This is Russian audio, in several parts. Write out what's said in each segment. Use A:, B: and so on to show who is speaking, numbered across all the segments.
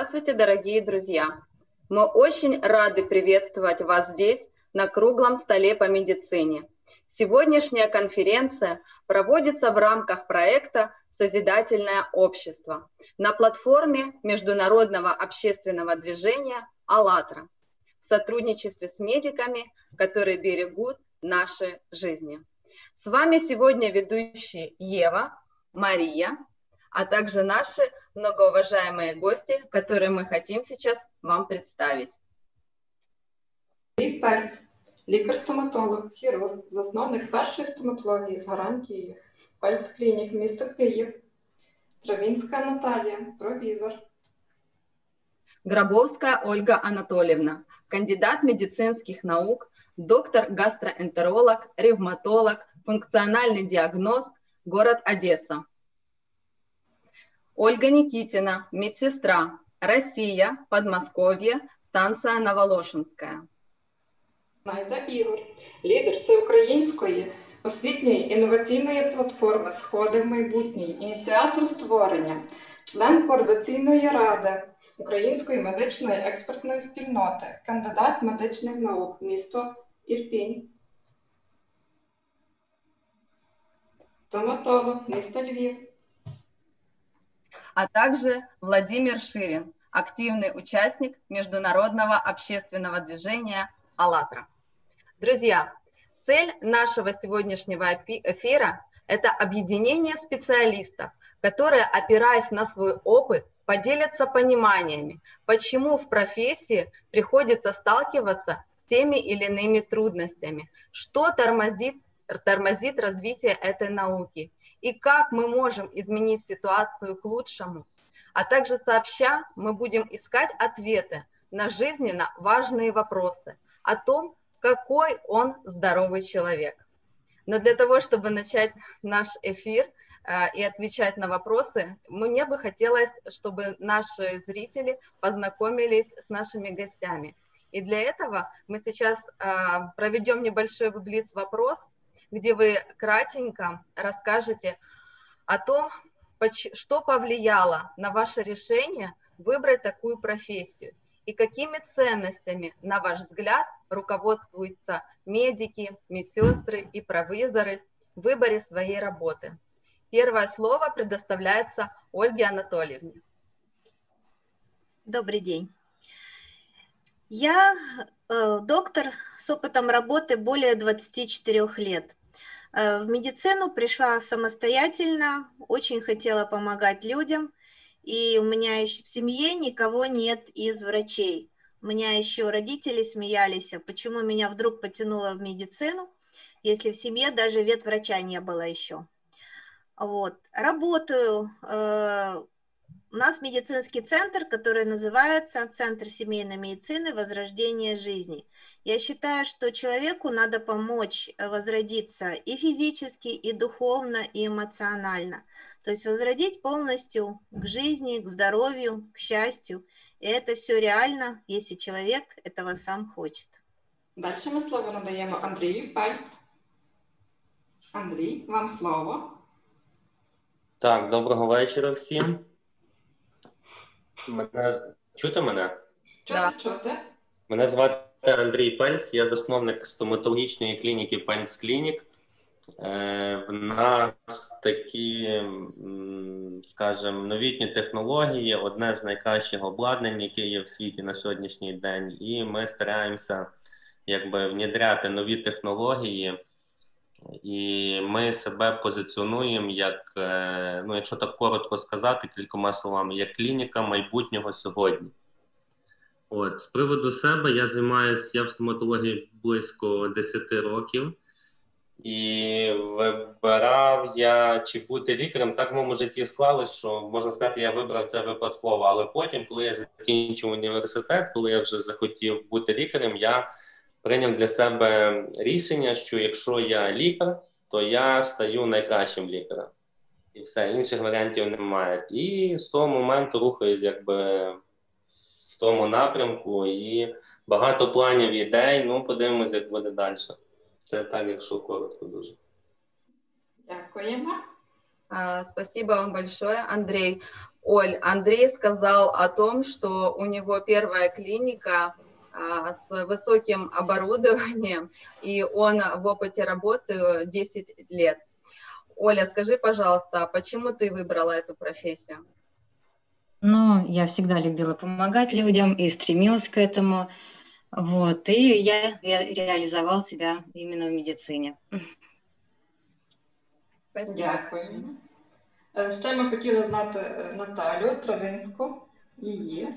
A: Здравствуйте, дорогие друзья! Мы очень рады приветствовать вас здесь, на круглом столе по медицине. Сегодняшняя конференция проводится в рамках проекта «Созидательное общество» на платформе Международного общественного движения «АЛЛАТРА» в сотрудничестве с медиками, которые берегут наши жизни. С вами сегодня ведущие Ева, Мария, а также наши многоуважаемые гости, которые мы хотим сейчас вам представить.
B: Андрій Перс, лікар-стоматолог, хірург, засновник першої стоматології з гарантією, Пальц клінік, місто Київ, Травінська Наталія, провізор.
A: Гробовская Ольга Анатольевна, кандидат медицинских наук, доктор гастроэнтеролог, ревматолог, функциональный диагност, город Одесса. Ольга Никитина, медсестра, Россия, Подмосковье, станция Новолошинская.
B: Найда Ігор, лідер всеукраїнської освітньої інноваційної платформи Сходи в майбутнє, ініціатор створення, член координаційної ради Української медичної експертної спільноти, кандидат медичних наук, місто Ірпінь. Стоматолог, місто Львів.
A: А также Владимир Ширин, активный участник международного общественного движения «АЛЛАТРА». Друзья, цель нашего сегодняшнего эфира – это объединение специалистов, которые, опираясь на свой опыт, поделятся пониманиями, почему в профессии приходится сталкиваться с теми или иными трудностями, что тормозит, тормозит развитие этой науки и как мы можем изменить ситуацию к лучшему. А также сообща мы будем искать ответы на жизненно важные вопросы о том, какой он здоровый человек. Но для того, чтобы начать наш эфир э, и отвечать на вопросы, мне бы хотелось, чтобы наши зрители познакомились с нашими гостями. И для этого мы сейчас э, проведем небольшой блиц-вопрос, где вы кратенько расскажете о том, что повлияло на ваше решение выбрать такую профессию и какими ценностями, на ваш взгляд, руководствуются медики, медсестры и провизоры в выборе своей работы. Первое слово предоставляется Ольге Анатольевне.
C: Добрый день. Я э, доктор с опытом работы более 24 лет. Э, в медицину пришла самостоятельно, очень хотела помогать людям, и у меня еще в семье никого нет из врачей. У меня еще родители смеялись, а почему меня вдруг потянуло в медицину, если в семье даже ветврача не было еще. Вот. Работаю э, у нас медицинский центр, который называется Центр семейной медицины Возрождение жизни. Я считаю, что человеку надо помочь э, возродиться и физически, и духовно, и эмоционально. То есть возродить полностью к жизни, к здоровью, к счастью. И это все реально, если человек этого сам хочет.
B: Дальше ми слово надаємо Андрію Пальц. Андрій, вам слово.
D: Так, доброго вечора всім. Мене чути мене?
B: Чути,
A: Да.
B: чути.
D: Мене звати Андрій Пельс, я засновник стоматологічної клініки Пельс Клінік. Е, В нас такі, скажімо, новітні технології, одне з найкращих обладнань, яке є в світі на сьогоднішній день, і ми стараємося якби внідряти нові технології. І ми себе позиціонуємо як, е, ну, якщо так коротко сказати, кількома словами, як клініка майбутнього сьогодні. От, з приводу себе я займаюся, я в стоматології близько 10 років, і вибирав я чи бути лікарем. Так в моєму житті склалось, що можна сказати, я вибрав це випадково. Але потім, коли я закінчив університет, коли я вже захотів бути лікарем, я прийняв для себе рішення, що якщо я лікар, то я стаю найкращим лікарем. І все, інших варіантів немає. І з того моменту рухаюсь якби в тому напрямку, і багато планів ідей. Ну, подивимось, як буде далі. Це так, якщо коротко дуже.
B: Дякуємо.
A: Спасибо вам большое, Андрей. Оль, Андрей сказал о том, что у него первая клиника с высоким оборудованием, и он в опыте работы 10 лет. Оля, скажи, пожалуйста, почему ты выбрала эту профессию?
E: Ну, я всегда любила помогать людям и стремилась к этому. Вот, и я ре- реализовал себя именно в медицине.
A: Спасибо.
B: Дякую. Е, Ще ми хотіли знати е, Наталю Травинську, її.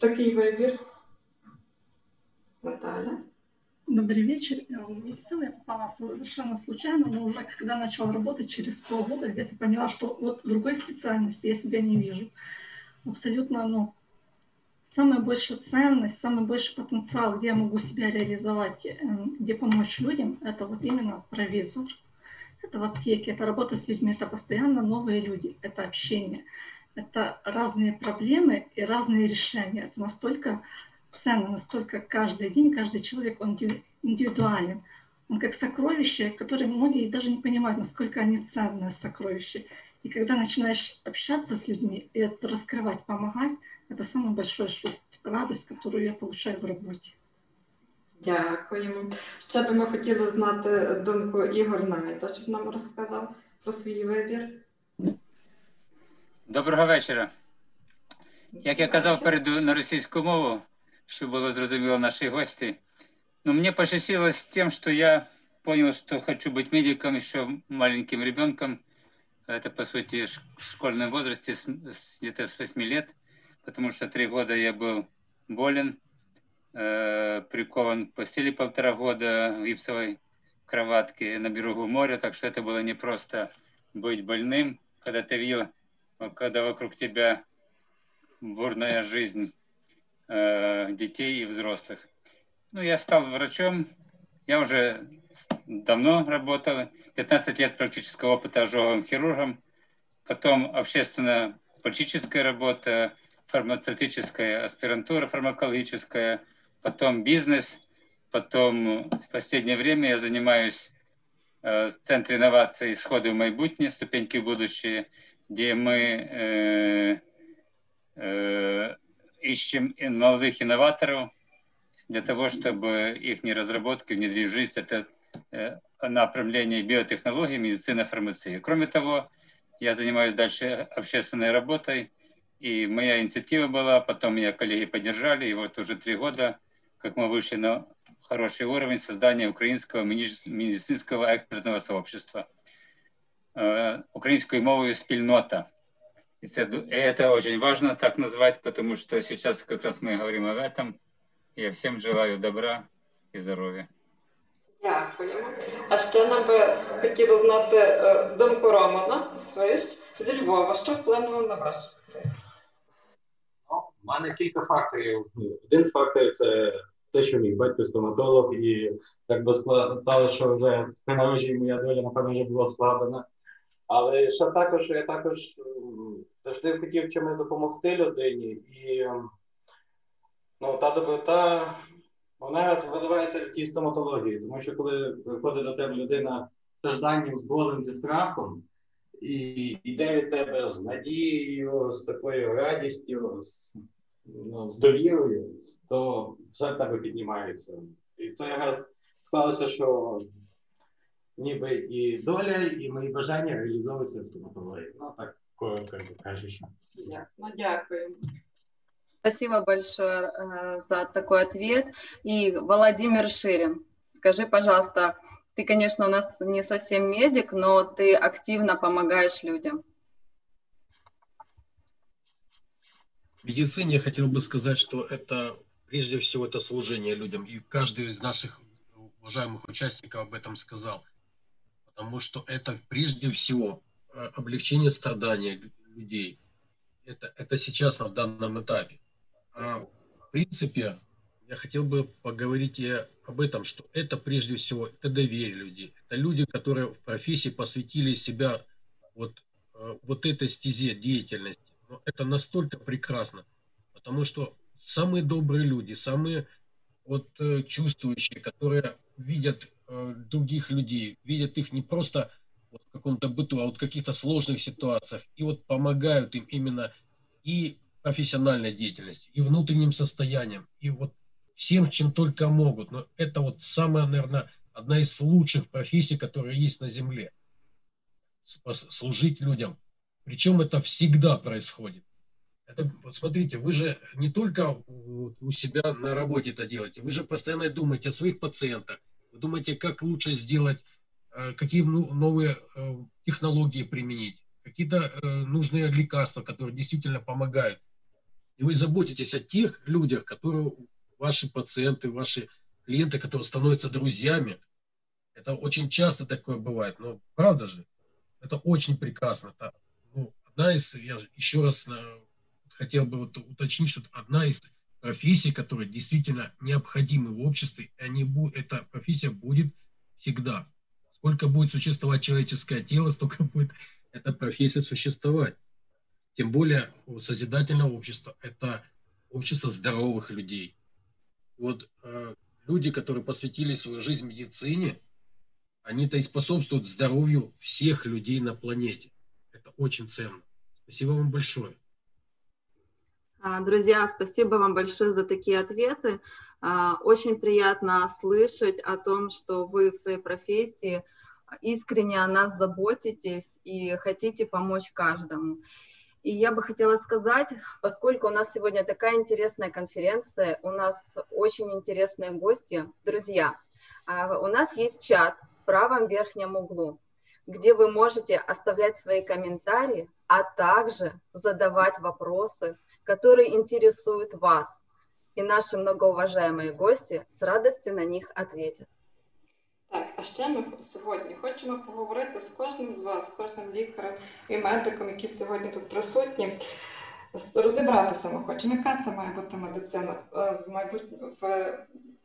B: Такий вибір? Наталя.
F: Добрый вечер. В медицину я попала совершенно случайно, но уже когда начала работать через полгода, где-то поняла, что вот другой специальности я себя не вижу. Абсолютно, ну, самая большая ценность, самый больший потенциал, где я могу себя реализовать, э, где помочь людям, это вот именно провизор. Это в аптеке, это работа с людьми, это постоянно новые люди, это общение, это разные проблемы и разные решения. Это настолько ценно, настолько каждый день, каждый человек, он индиву- индивидуален. Он как сокровище, которое многие даже не понимают, насколько они ценные сокровища. И когда начинаешь общаться с людьми и это раскрывать, помогать, это самый большой что- радость, которую я получаю в работе.
B: Дякуємо. Ще би ми хотіли знати думку Ігор Найта, щоб нам розказав про свій вибір.
G: Доброго вечора. Як я казав, перейду на російську мову, щоб було зрозуміло наші гості. Ну, мне посчастливилось тем, что я понял, что хочу быть медиком еще маленьким ребенком. Это, по сути, ш- в школьном возрасте, с- с- где-то с 8 лет, потому что три года я был болен, э, прикован к постели полтора года в гипсовой кроватке на берегу моря, так что это было непросто быть больным, когда ты видел, э, когда вокруг тебя бурная жизнь э, детей и взрослых. Ну, я стал врачом, я уже давно работал, 15 лет практического опыта ожоговым хирургом, потом общественно-политическая работа, фармацевтическая аспирантура фармакологическая, потом бизнес, потом в последнее время я занимаюсь э, в Центре инноваций «Сходы в майбутнее», «Ступеньки в будущее», где мы э, э, ищем молодых инноваторов для того, чтобы их разработки внедрить в жизнь. Это э, направление биотехнологии, медицина, фармации. Кроме того, я занимаюсь дальше общественной работой, и моя инициатива была, потом меня коллеги поддержали, и вот уже три года, как мы вышли на хороший уровень создания украинского меди- медицинского экспертного сообщества. Э, Українською мовою спільнота. И це ду- и это очень важно так назвать, потому что сейчас как раз мы говорим об этом. Я всем желаю добра и здоровья.
B: Дякуємо. А ще нам би хотіли знати е, думку Романа Свищ з Львова. Що вплинуло на ваш вибір?
H: Ну, У мене кілька факторів. Ну, Один з факторів це те, що мій батько стоматолог, і так би складало, що вже при народженні моя доля, напевно, вже була складена. Але ще також я також завжди хотів чимось допомогти людині, і ну, та доброта вона виливається в тій стоматології, тому що коли приходить до тебе людина з стражданням, з болем, зі страхом, і йде від тебе з надією, з такою радістю, з, ну, з довірою, то все в тебе піднімається. І це якраз склалося, що ніби і доля, і мої бажання реалізовуються в стоматології. Ну так коротко кажучи.
B: Дя- Ну, дякуємо.
A: Спасибо большое э, за такой ответ. И Владимир Ширин, скажи, пожалуйста, ты, конечно, у нас не совсем медик, но ты активно помогаешь людям.
I: В медицине я хотел бы сказать, что это прежде всего это служение людям. И каждый из наших уважаемых участников об этом сказал. Потому что это прежде всего э, облегчение страдания лю- людей. Это, это сейчас на данном этапе. А в принципе, я хотел бы поговорить и об этом, что это прежде всего это доверие людей. Это люди, которые в профессии посвятили себя вот, э, вот этой стезе деятельности. Но это настолько прекрасно, потому что самые добрые люди, самые вот э, чувствующие, которые видят э, других людей, видят их не просто вот в каком-то быту, а вот в каких-то сложных ситуациях, и вот помогают им именно и профессиональной деятельностью, и внутренним состоянием, и вот всем, чем только могут. Но это вот самая, наверное, одна из лучших профессий, которая есть на Земле. Служить людям. Причем это всегда происходит. Это, вот смотрите, вы же не только у себя на работе это делаете, вы же постоянно думаете о своих пациентах, вы думаете, как лучше сделать, э, какие ну, новые э, технологии применить, какие-то э, нужные лекарства, которые действительно помогают. И вы заботитесь о тех людях, которые ваши пациенты, ваши клиенты, которые становятся друзьями. Это очень часто такое бывает, но правда же, это очень прекрасно. Ну, одна из, я еще раз хотел бы вот уточнить, что одна из профессий, которые действительно необходимы в обществе, они, эта профессия будет всегда. Сколько будет существовать человеческое тело, столько будет эта профессия существовать. Тем более созидательное общество – это общество здоровых людей. Вот э, люди, которые посвятили свою жизнь медицине, они-то и способствуют здоровью всех людей на планете. Это очень ценно. Спасибо вам большое.
A: А, друзья, спасибо вам большое за такие ответы. А, очень приятно слышать о том, что вы в своей профессии искренне о нас заботитесь и хотите помочь каждому. И я бы хотела сказать, поскольку у нас сегодня такая интересная конференция, у нас очень интересные гости, друзья, а, у нас есть чат в правом верхнем углу, где вы можете оставлять свои комментарии, а также задавать вопросы которые интересуют вас. І наші многоуважаемые гості з радістю на них ответят.
B: Так, а ще ми сьогодні хочемо поговорити з кожним з вас, з кожним лікарем і медиком, які сьогодні тут присутні. Розібратися ми хочемо, яка це має бути медицина в майбутньому, в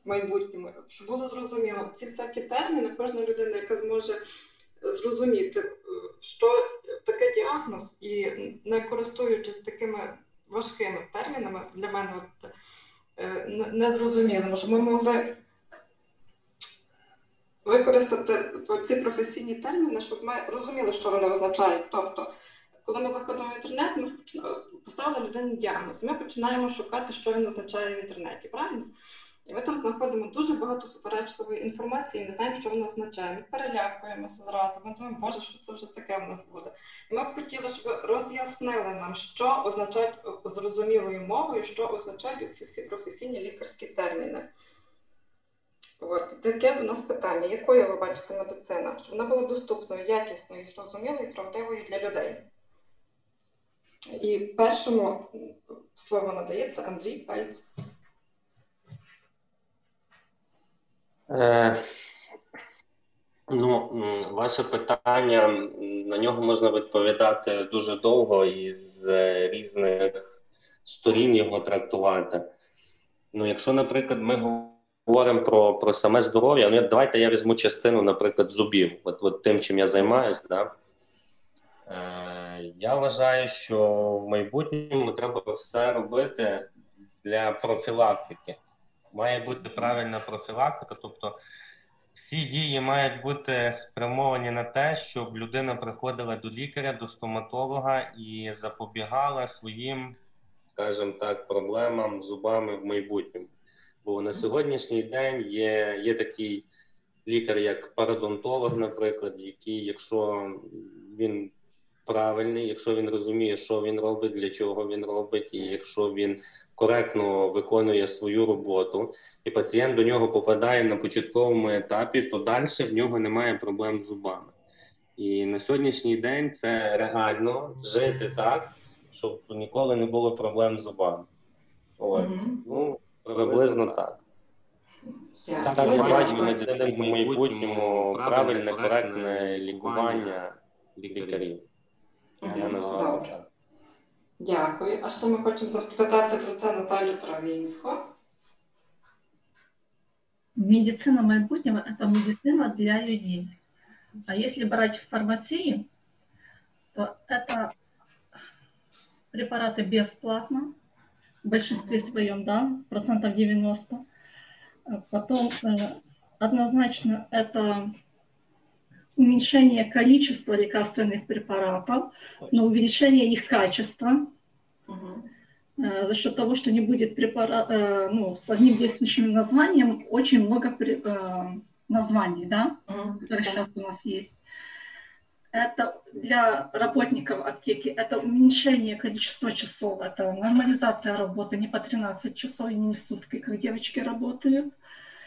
B: майбутньому, щоб було зрозуміло, ці всякі терміни, кожна людина, яка зможе зрозуміти, що таке діагноз, і не користуючись такими важкими термінами для мене от, е, незрозумілими, щоб ми могли використати ці професійні терміни, щоб ми розуміли, що вони означають. Тобто, коли ми заходимо в інтернет, ми поставили людині діагноз, ми починаємо шукати, що він означає в інтернеті, правильно? І ми там знаходимо дуже багато суперечливої інформації, і не знаємо, що воно означає. Ми перелякуємося зразу. Ми думаємо, боже, що це вже таке в нас буде. І ми б хотіли, щоб роз'яснили нам, що означають зрозумілою мовою, що означають ці всі професійні лікарські терміни. От таке в нас питання: якою ви бачите медицина? Щоб вона була доступною, якісною, зрозумілою і правдивою для людей. І першому слово надається Андрій Пальць.
D: Е, Ну, ваше питання на нього можна відповідати дуже довго і з різних сторін його трактувати. Ну, якщо, наприклад, ми говоримо про про саме здоров'я, ну давайте я візьму частину, наприклад, зубів, от, от тим, чим я займаюся. Да? Е, Я вважаю, що в майбутньому треба все робити для профілактики має бути правильна профілактика, тобто всі дії мають бути спрямовані на те, щоб людина приходила до лікаря, до стоматолога і запобігала своїм, скажімо так, проблемам з зубами в майбутньому. Бо на сьогоднішній день є, є такий лікар, як парадонтолог, наприклад, який, якщо він правильний, якщо він розуміє, що він робить, для чого він робить, і якщо він коректно виконує свою роботу, і пацієнт до нього попадає на початковому етапі, то далі в нього немає проблем з зубами. І на сьогоднішній день це реально жити так, щоб ніколи не було проблем з зубами. От. Ну, приблизно так. Так, так бачу в майбутньому правильне, коректне лікування лікарів. Я назвав.
B: Дякую. А ще ми хочемо запитати про це Наталю Травінську.
F: Медицина майбутнего – это медицина для людей. А если брать в фармации, то это препараты бесплатно, в большинстве своем, да, процентов 90. Потом э, однозначно это уменьшение количества лекарственных препаратов, но увеличение их качества э, за счет того, что не будет препарат, э, ну, с одним действующим названием очень много э, названий, да, которые сейчас у нас есть. Это для работников аптеки, это уменьшение количества часов, это нормализация работы не по 13 часов и не сутки, как девочки работают.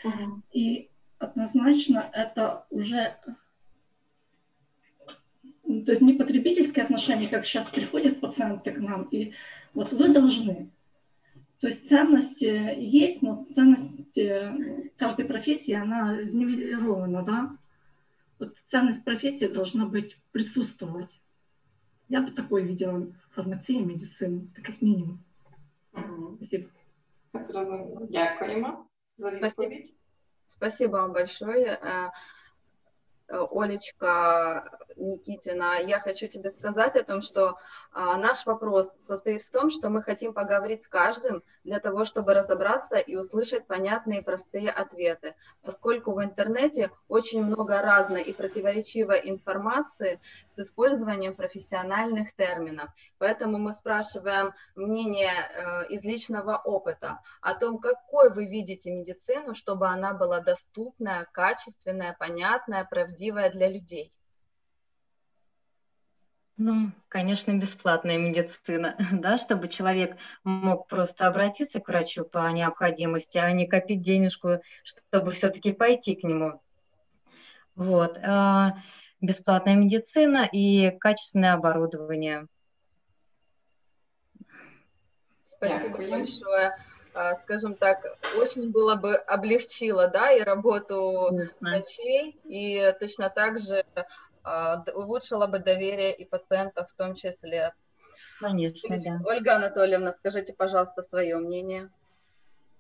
F: Угу. И однозначно это уже то есть не потребительские отношения, как сейчас приходят пациенты к нам, и вот вы должны. То есть ценность есть, но ценность каждой профессии, она знивелирована, да? Вот ценность профессии должна быть, присутствовать. Я бы такой видела фармації, медицину, так как минимум.
B: Угу. Спасибо. Дякуємо за відповідь.
A: Спасибо вам большое. Олечка Никитина, я хочу тебе сказать о том, что а, наш вопрос состоит в том, что мы хотим поговорить с каждым для того, чтобы разобраться и услышать понятные простые ответы, поскольку в интернете очень много разной и противоречивой информации с использованием профессиональных терминов. Поэтому мы спрашиваем мнение э, из личного опыта о том, какой вы видите медицину, чтобы она была доступная, качественная, понятная, правдивая для людей?
E: Ну, конечно, бесплатная медицина, да, чтобы человек мог просто обратиться к врачу по необходимости, а не копить денежку, чтобы все-таки пойти к нему. Вот. А, бесплатная медицина и качественное оборудование.
A: Спасибо большое. А, скажем так, очень было бы облегчило, да, и работу врачей, и точно так же а, улучшило бы доверие и пациентов в том числе.
E: Конечно, да.
A: Ольга Анатольевна, скажите, пожалуйста, свое мнение.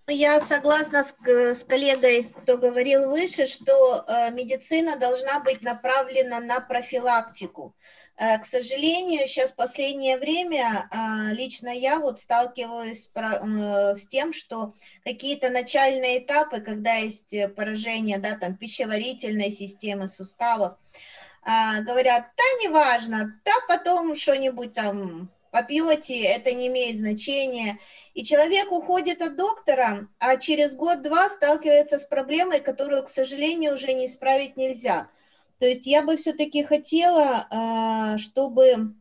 C: Я согласна с, с коллегой, кто говорил выше, что э, медицина должна быть направлена на профилактику. Э, к сожалению, сейчас в последнее время э, лично я вот сталкиваюсь э, с тем, что какие-то начальные этапы, когда есть поражение да, там, пищеварительной системы, суставов, э, говорят, да, неважно, да, потом что-нибудь там попьете, это не имеет значения. И человек уходит от доктора, а через год-два сталкивается с проблемой, которую, к сожалению, уже не исправить нельзя. То есть я бы все-таки хотела, а, чтобы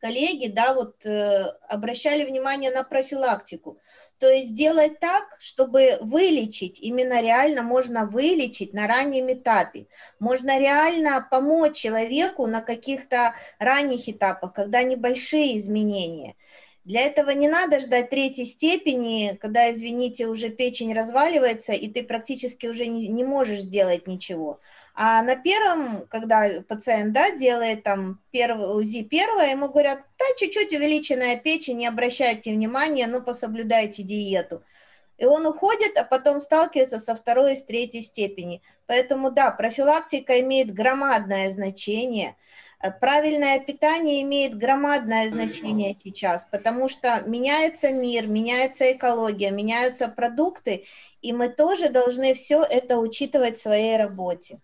C: коллеги, да, вот э, обращали внимание на профилактику. То есть сделать так, чтобы вылечить, именно реально можно вылечить на раннем этапе. Можно реально помочь человеку на каких-то ранних этапах, когда небольшие изменения. Для этого не надо ждать третьей степени, когда, извините, уже печень разваливается, и ты практически уже не, не можешь сделать ничего. А на первом, когда пациент да, делает там первый, УЗИ первое, ему говорят, да, чуть-чуть увеличенная печень, не обращайте внимания, ну, пособлюдайте диету. И он уходит, а потом сталкивается со второй и с третьей степени. Поэтому, да, профилактика имеет громадное значение. Правильное питание имеет громадное значение сейчас, потому что меняется мир, меняется экология, меняются продукты, и мы тоже должны все это учитывать в своей работе.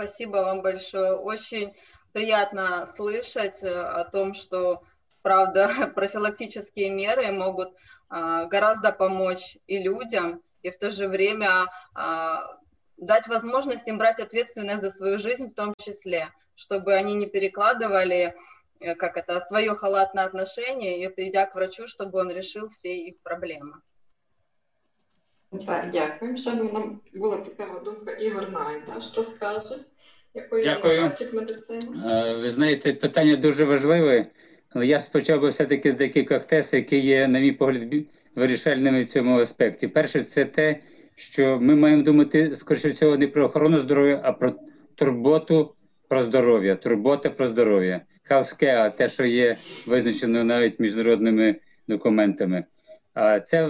A: Спасибо вам большое. Очень приятно слышать э, о том, что, правда, профилактические меры могут а, гораздо помочь и людям, и в то же время а, дать возможность им брать ответственность за свою жизнь в том числе, чтобы они не перекладывали э, как это, свое халатное отношение и придя к врачу, чтобы он решил все их проблемы.
B: Так, дякую. Ще нам була цікава думка Ігор Найда. Що скаже? Якою
G: Дякую. Е, ви знаєте, питання дуже важливе, але я спочав би все-таки з декількох тез, які є, на мій погляд, вирішальними в цьому аспекті. Перше, це те, що ми маємо думати, скоріше всього, не про охорону здоров'я, а про турботу про здоров'я, турбота про здоров'я. Healthcare, те, що є визначено навіть міжнародними документами. Це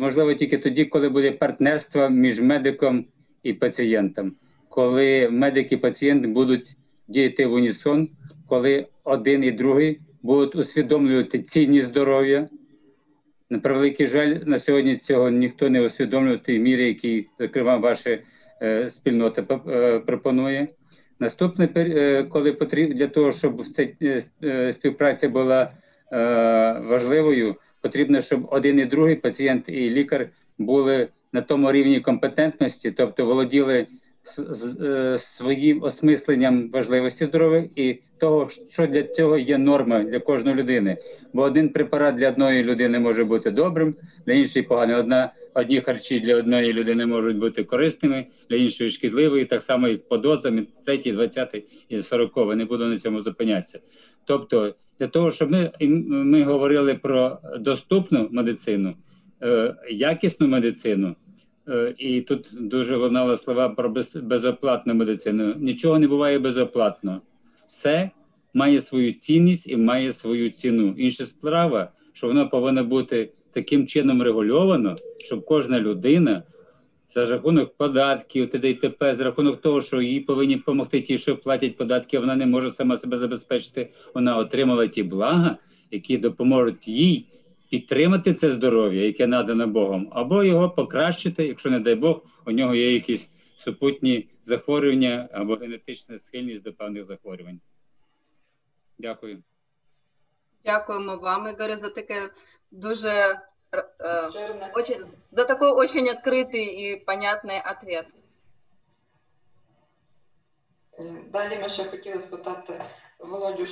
G: можливо тільки тоді, коли буде партнерство між медиком і пацієнтом, коли медик і пацієнт будуть діяти в унісон, коли один і другий будуть усвідомлювати цінність здоров'я. На превеликий жаль, на сьогодні цього ніхто не усвідомлює в тій мірі, який, зокрема, ваші спільнота пропонує. Наступне, коли потрібно для того, щоб ця співпраця була важливою, потрібно, щоб один і другий пацієнт і лікар були на тому рівні компетентності, тобто володіли Е, своїм осмисленням важливості здоров'я і того, що для цього є норма для кожної людини. Бо один препарат для одної людини може бути добрим, для іншої поганим. Одна одні харчі для одної людини можуть бути корисними, для іншої шкідливі, так само і по дозам, третій, двадцятий і сороковий. Не буду на цьому зупинятися. Тобто, для того, щоб ми ми говорили про доступну медицину, е, якісну медицину. Е, і тут дуже лунали слова про без, безоплатну медицину. Нічого не буває безоплатно. Все має свою цінність і має свою ціну. Інша справа, що воно повинно бути таким чином регульовано, щоб кожна людина за рахунок податків, ТДТП, за рахунок того, що їй повинні допомогти ті, що платять податки, вона не може сама себе забезпечити. Вона отримала ті блага, які допоможуть їй підтримати це здоров'я, яке надано Богом, або його покращити, якщо, не дай Бог, у нього є якісь супутні захворювання або генетична схильність до певних захворювань. Дякую.
A: Дякуємо вам, Ігоре, за таке дуже очень, за такой очень открытый и понятный ответ.
B: Далі ми ще хотіли спитати Володю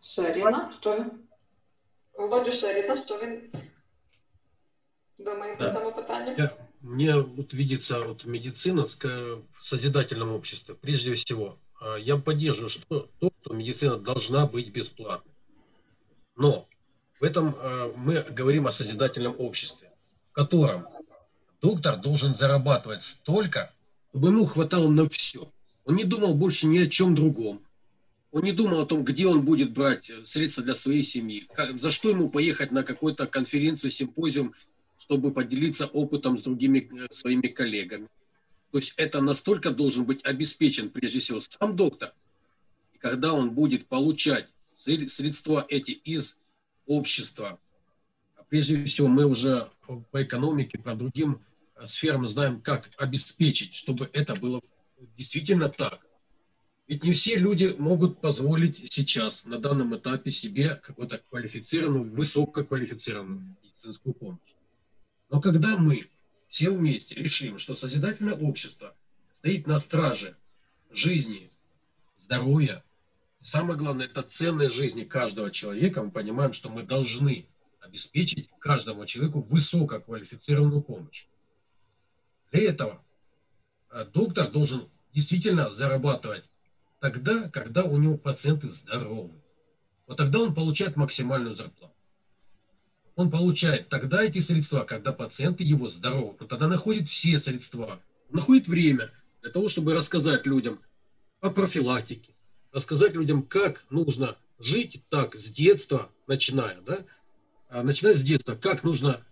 B: Шеріна, що Володю Шеріда, що він думає по цьому питанню?
I: Я, мне вот видится вот медицина в созидательном обществе, прежде всего. Я поддерживаю что, то, что медицина должна быть бесплатной. Но в этом мы говорим о созидательном обществе, в котором доктор должен зарабатывать столько, чтобы ему хватало на все. Он не думал больше ни о чем другом. Он не думал о том, где он будет брать э, средства для своей семьи, как, за что ему поехать на какую-то конференцию, симпозиум, чтобы поделиться опытом с другими э, своими коллегами. То есть это настолько должен быть обеспечен, прежде всего, сам доктор. И когда он будет получать средства эти из общества, прежде всего мы уже по экономике, по другим э, сферам знаем, как обеспечить, чтобы это было действительно так. Ведь не все люди могут позволить сейчас, на данном этапе, себе какую-то квалифицированную, высококвалифицированную медицинскую помощь. Но когда мы все вместе решим, что созидательное общество стоит на страже жизни, здоровья, самое главное, это ценность жизни каждого человека, мы понимаем, что мы должны обеспечить каждому человеку высококвалифицированную помощь. Для этого э, доктор должен действительно зарабатывать тогда, когда у него пациенты здоровы. Вот тогда он получает максимальную зарплату. Он получает тогда эти средства, когда пациенты его здоровы. Вот тогда находит все средства, находит время для того, чтобы рассказать людям о профилактике, рассказать людям, как нужно жить так с детства, начиная, да, а, начиная с детства, как нужно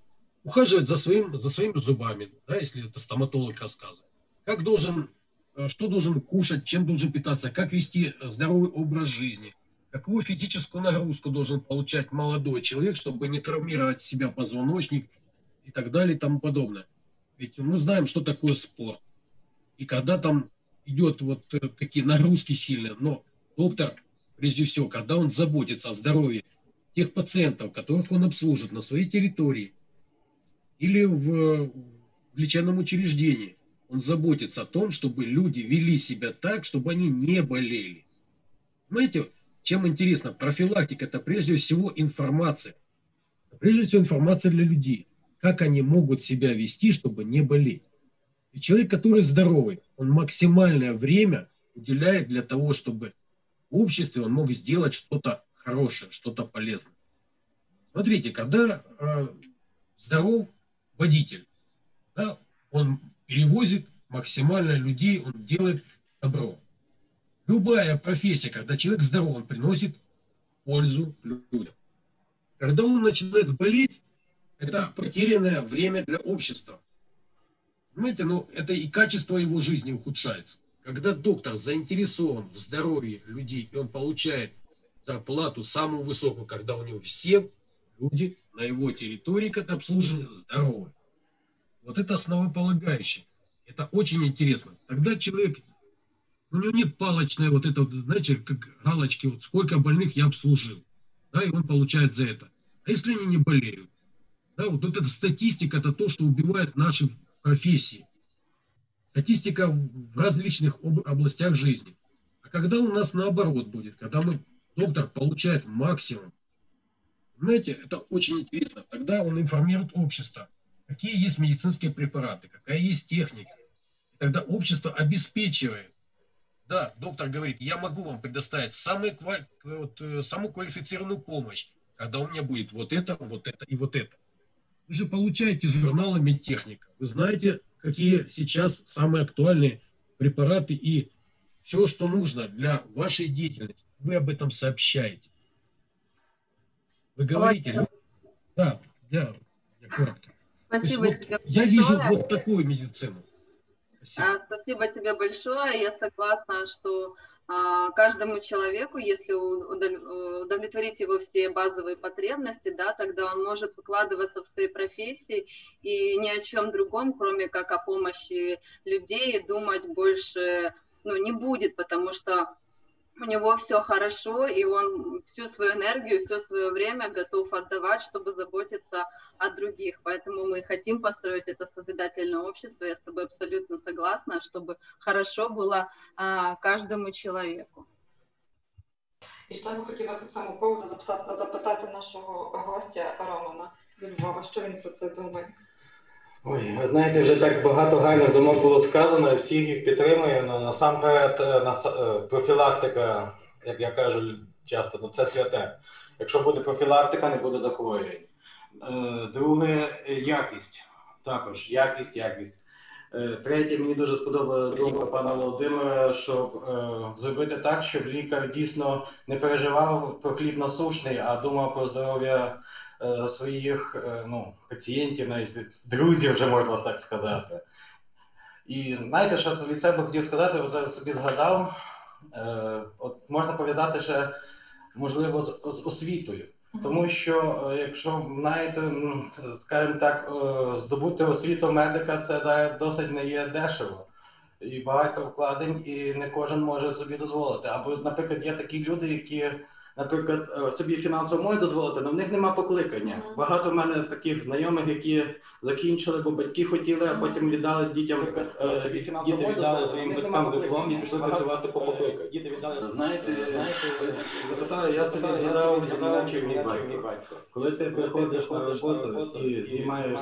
I: ухаживать за, своим, за своими зубами, да, если это стоматолог рассказывает, как должен Э, что должен кушать, чем должен питаться, как вести э, здоровый образ жизни, какую физическую нагрузку должен получать молодой человек, чтобы не травмировать себя позвоночник и так далее и тому подобное. Ведь мы знаем, что такое спорт. И когда там идет вот э, такие нагрузки сильные, но доктор, прежде всего, когда он заботится о здоровье тех пациентов, которых он обслужит на своей территории или в, в лечебном учреждении, он заботится о том, чтобы люди вели себя так, чтобы они не болели. Понимаете, чем интересно, профилактика – это прежде всего информация. Прежде всего информация для людей. Как они могут себя вести, чтобы не болеть. И человек, который здоровый, он максимальное время уделяет для того, чтобы в обществе он мог сделать что-то хорошее, что-то полезное. Смотрите, когда э, здоров водитель, да, он перевозит максимально людей, он делает добро. Любая профессия, когда человек здоров, он приносит пользу людям. Когда он начинает болеть, это потерянное время для общества. Понимаете, ну это и качество его жизни ухудшается. Когда доктор заинтересован в здоровье людей, и он получает зарплату самую высокую, когда у него все люди на его территории, как обслуживание, здоровы. Вот это основополагающее. Это очень интересно. Тогда человек, у него нет палочной вот это, знаете, как галочки, вот сколько больных я обслужил. Да, и он получает за это. А если они не болеют? Да, вот, эта статистика, это то, что убивает наши профессии. Статистика в различных областях жизни. А когда у нас наоборот будет, когда мы, доктор получает максимум, знаете, это очень интересно. Тогда он информирует общество, какие есть медицинские препараты, какая есть техника. И тогда общество обеспечивает. Да, доктор говорит, я могу вам предоставить самую, вот, э, самую квалифицированную помощь, когда у меня будет вот это, вот это и вот это. Вы же получаете журналы медтехника. Вы знаете, какие сейчас самые актуальные препараты и все, что нужно для вашей деятельности. Вы об этом сообщаете. Вы говорите, ну, да, я, я коротко.
A: Спасибо
I: есть,
A: тебе
I: вот, Я вижу вот такую медицину.
A: Спасибо. Спасибо тебе большое. Я согласна, что каждому человеку, если удовлетворить его все базовые потребности, да, тогда он может выкладываться в своей профессии и ни о чем другом, кроме как о помощи людей, думать больше ну, не будет, потому что у него все хорошо, и он всю свою энергию, все свое время готов отдавать, чтобы заботиться о других. Поэтому мы хотим построить это созидательное общество. Я с тобой абсолютно согласна, чтобы хорошо было а, каждому человеку.
B: І ще би хотіла по цьому поводу запитати нашого гостя Романа зі Львова, що він про це думає.
H: Ой, ви знаєте, вже так багато гайних думок було сказано, і всіх їх підтримую. Ну, насамперед, е, нас, е, профілактика, як я кажу часто, ну це святе. Якщо буде профілактика, не буде захворювань. Е, друге, якість. Також якість, якість. Третє, мені дуже сподобала думка пана Володимира, щоб зробити так, щоб лікар дійсно не переживав про хліб насущний, а думав про здоров'я Е, своїх е, ну, пацієнтів, навіть друзів, вже можна так сказати. І знаєте, що від себе хотів сказати, от собі згадав, е, от можна повідати ще, можливо, з, з освітою. Тому що, якщо знаєте, скажімо так, здобути освіту медика, це досить не є дешево. І багато вкладень, і не кожен може собі дозволити. Або, наприклад, є такі люди, які наприклад, е, собі фінансово можуть дозволити, але в них нема покликання. Mm-hmm. Багато в мене таких знайомих, які закінчили, бо батьки хотіли, а потім віддали дітям наприклад, собі фінансово діти віддали своїм батькам диплом і пішли працювати по покликанню. Діти віддали. Знаєте, запитали, я це згадав, навчив мій батько. Коли ти приходиш на роботу і знімаєш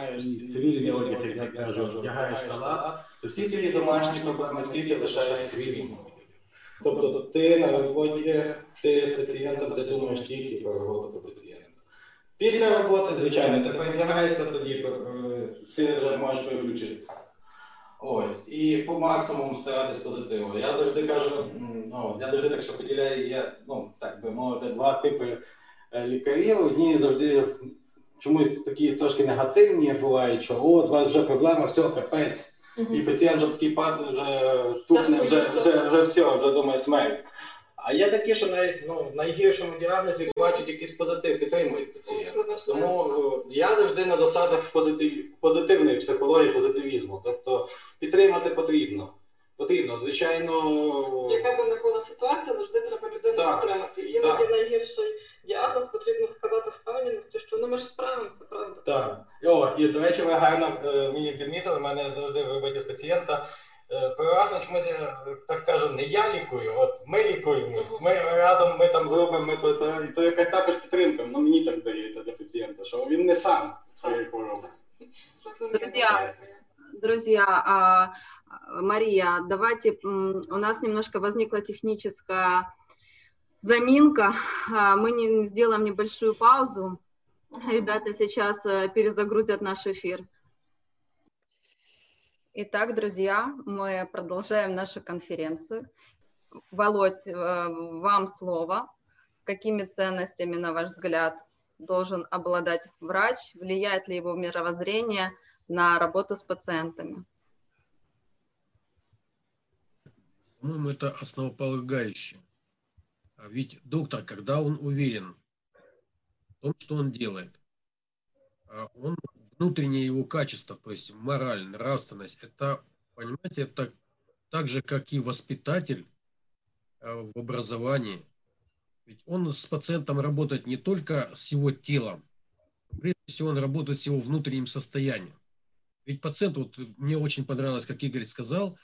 H: цивільний одяг, як я кажу, вдягаєш халат, то всі свої домашні, тобто на світі лишаєш цивільним. Тобто ти на роботі, ти з пацієнтом, ти думаєш тільки про роботу пацієнта. Після роботи, звичайно, ти передягаєшся, тоді е, ти вже можеш виключитися. Ось. І по максимуму старатись позитиву. Я завжди кажу, ну, я завжди так що поділяю, є, ну, так би мовити, два типи е, лікарів. Одні завжди чомусь такі трошки негативні бувають, що от у вас вже проблема, все, капець. І пацієнт вже такий падає, вже тухне, вже, вже, вже все, вже думає смерть. А є такі, що навіть ну, найгіршому діагнозі бачать якийсь позитив, підтримують пацієнта. Тому е, я завжди на досадах позитив, позитивної психології, позитивізму. Тобто підтримати потрібно. Потрібно, звичайно.
B: Яка би не була ситуація, завжди треба людину так, підтримати. Іноді найгірший діагноз потрібно сказати з впевненістю, що ну ми ж справимося, правда.
H: Так. О, і до речі, ви гарно е, мені підмітили, мене завжди вибиті з пацієнта. Е, переважно чомусь я так кажу, не я лікую, от ми лікуємо. Ми разом ми там зробимо, ми то, то, то якась також підтримка, ну мені так здається для пацієнта, що він не сам своєю хворобою.
A: Друзья, друзья, а, Мария, давайте, у нас немножко возникла техническая заминка, а, мы не, сделаем небольшую паузу. Ребята сейчас э, перезагрузят наш эфир. Итак, друзья, мы продолжаем нашу конференцию. Володь, э, вам слово. Какими ценностями, на ваш взгляд, должен обладать врач? Влияет ли его мировоззрение на работу с пациентами?
I: По-моему, это основополагающее. А ведь доктор, когда он уверен в том, что он делает, а он внутреннее его качество, то есть мораль, нравственность, это Понимаете, это так же, как и воспитатель э, в образовании. Ведь он с пациентом работает не только с его телом, прежде всего он работает с его внутренним состоянием. Ведь пациент, вот мне очень понравилось, как Игорь сказал,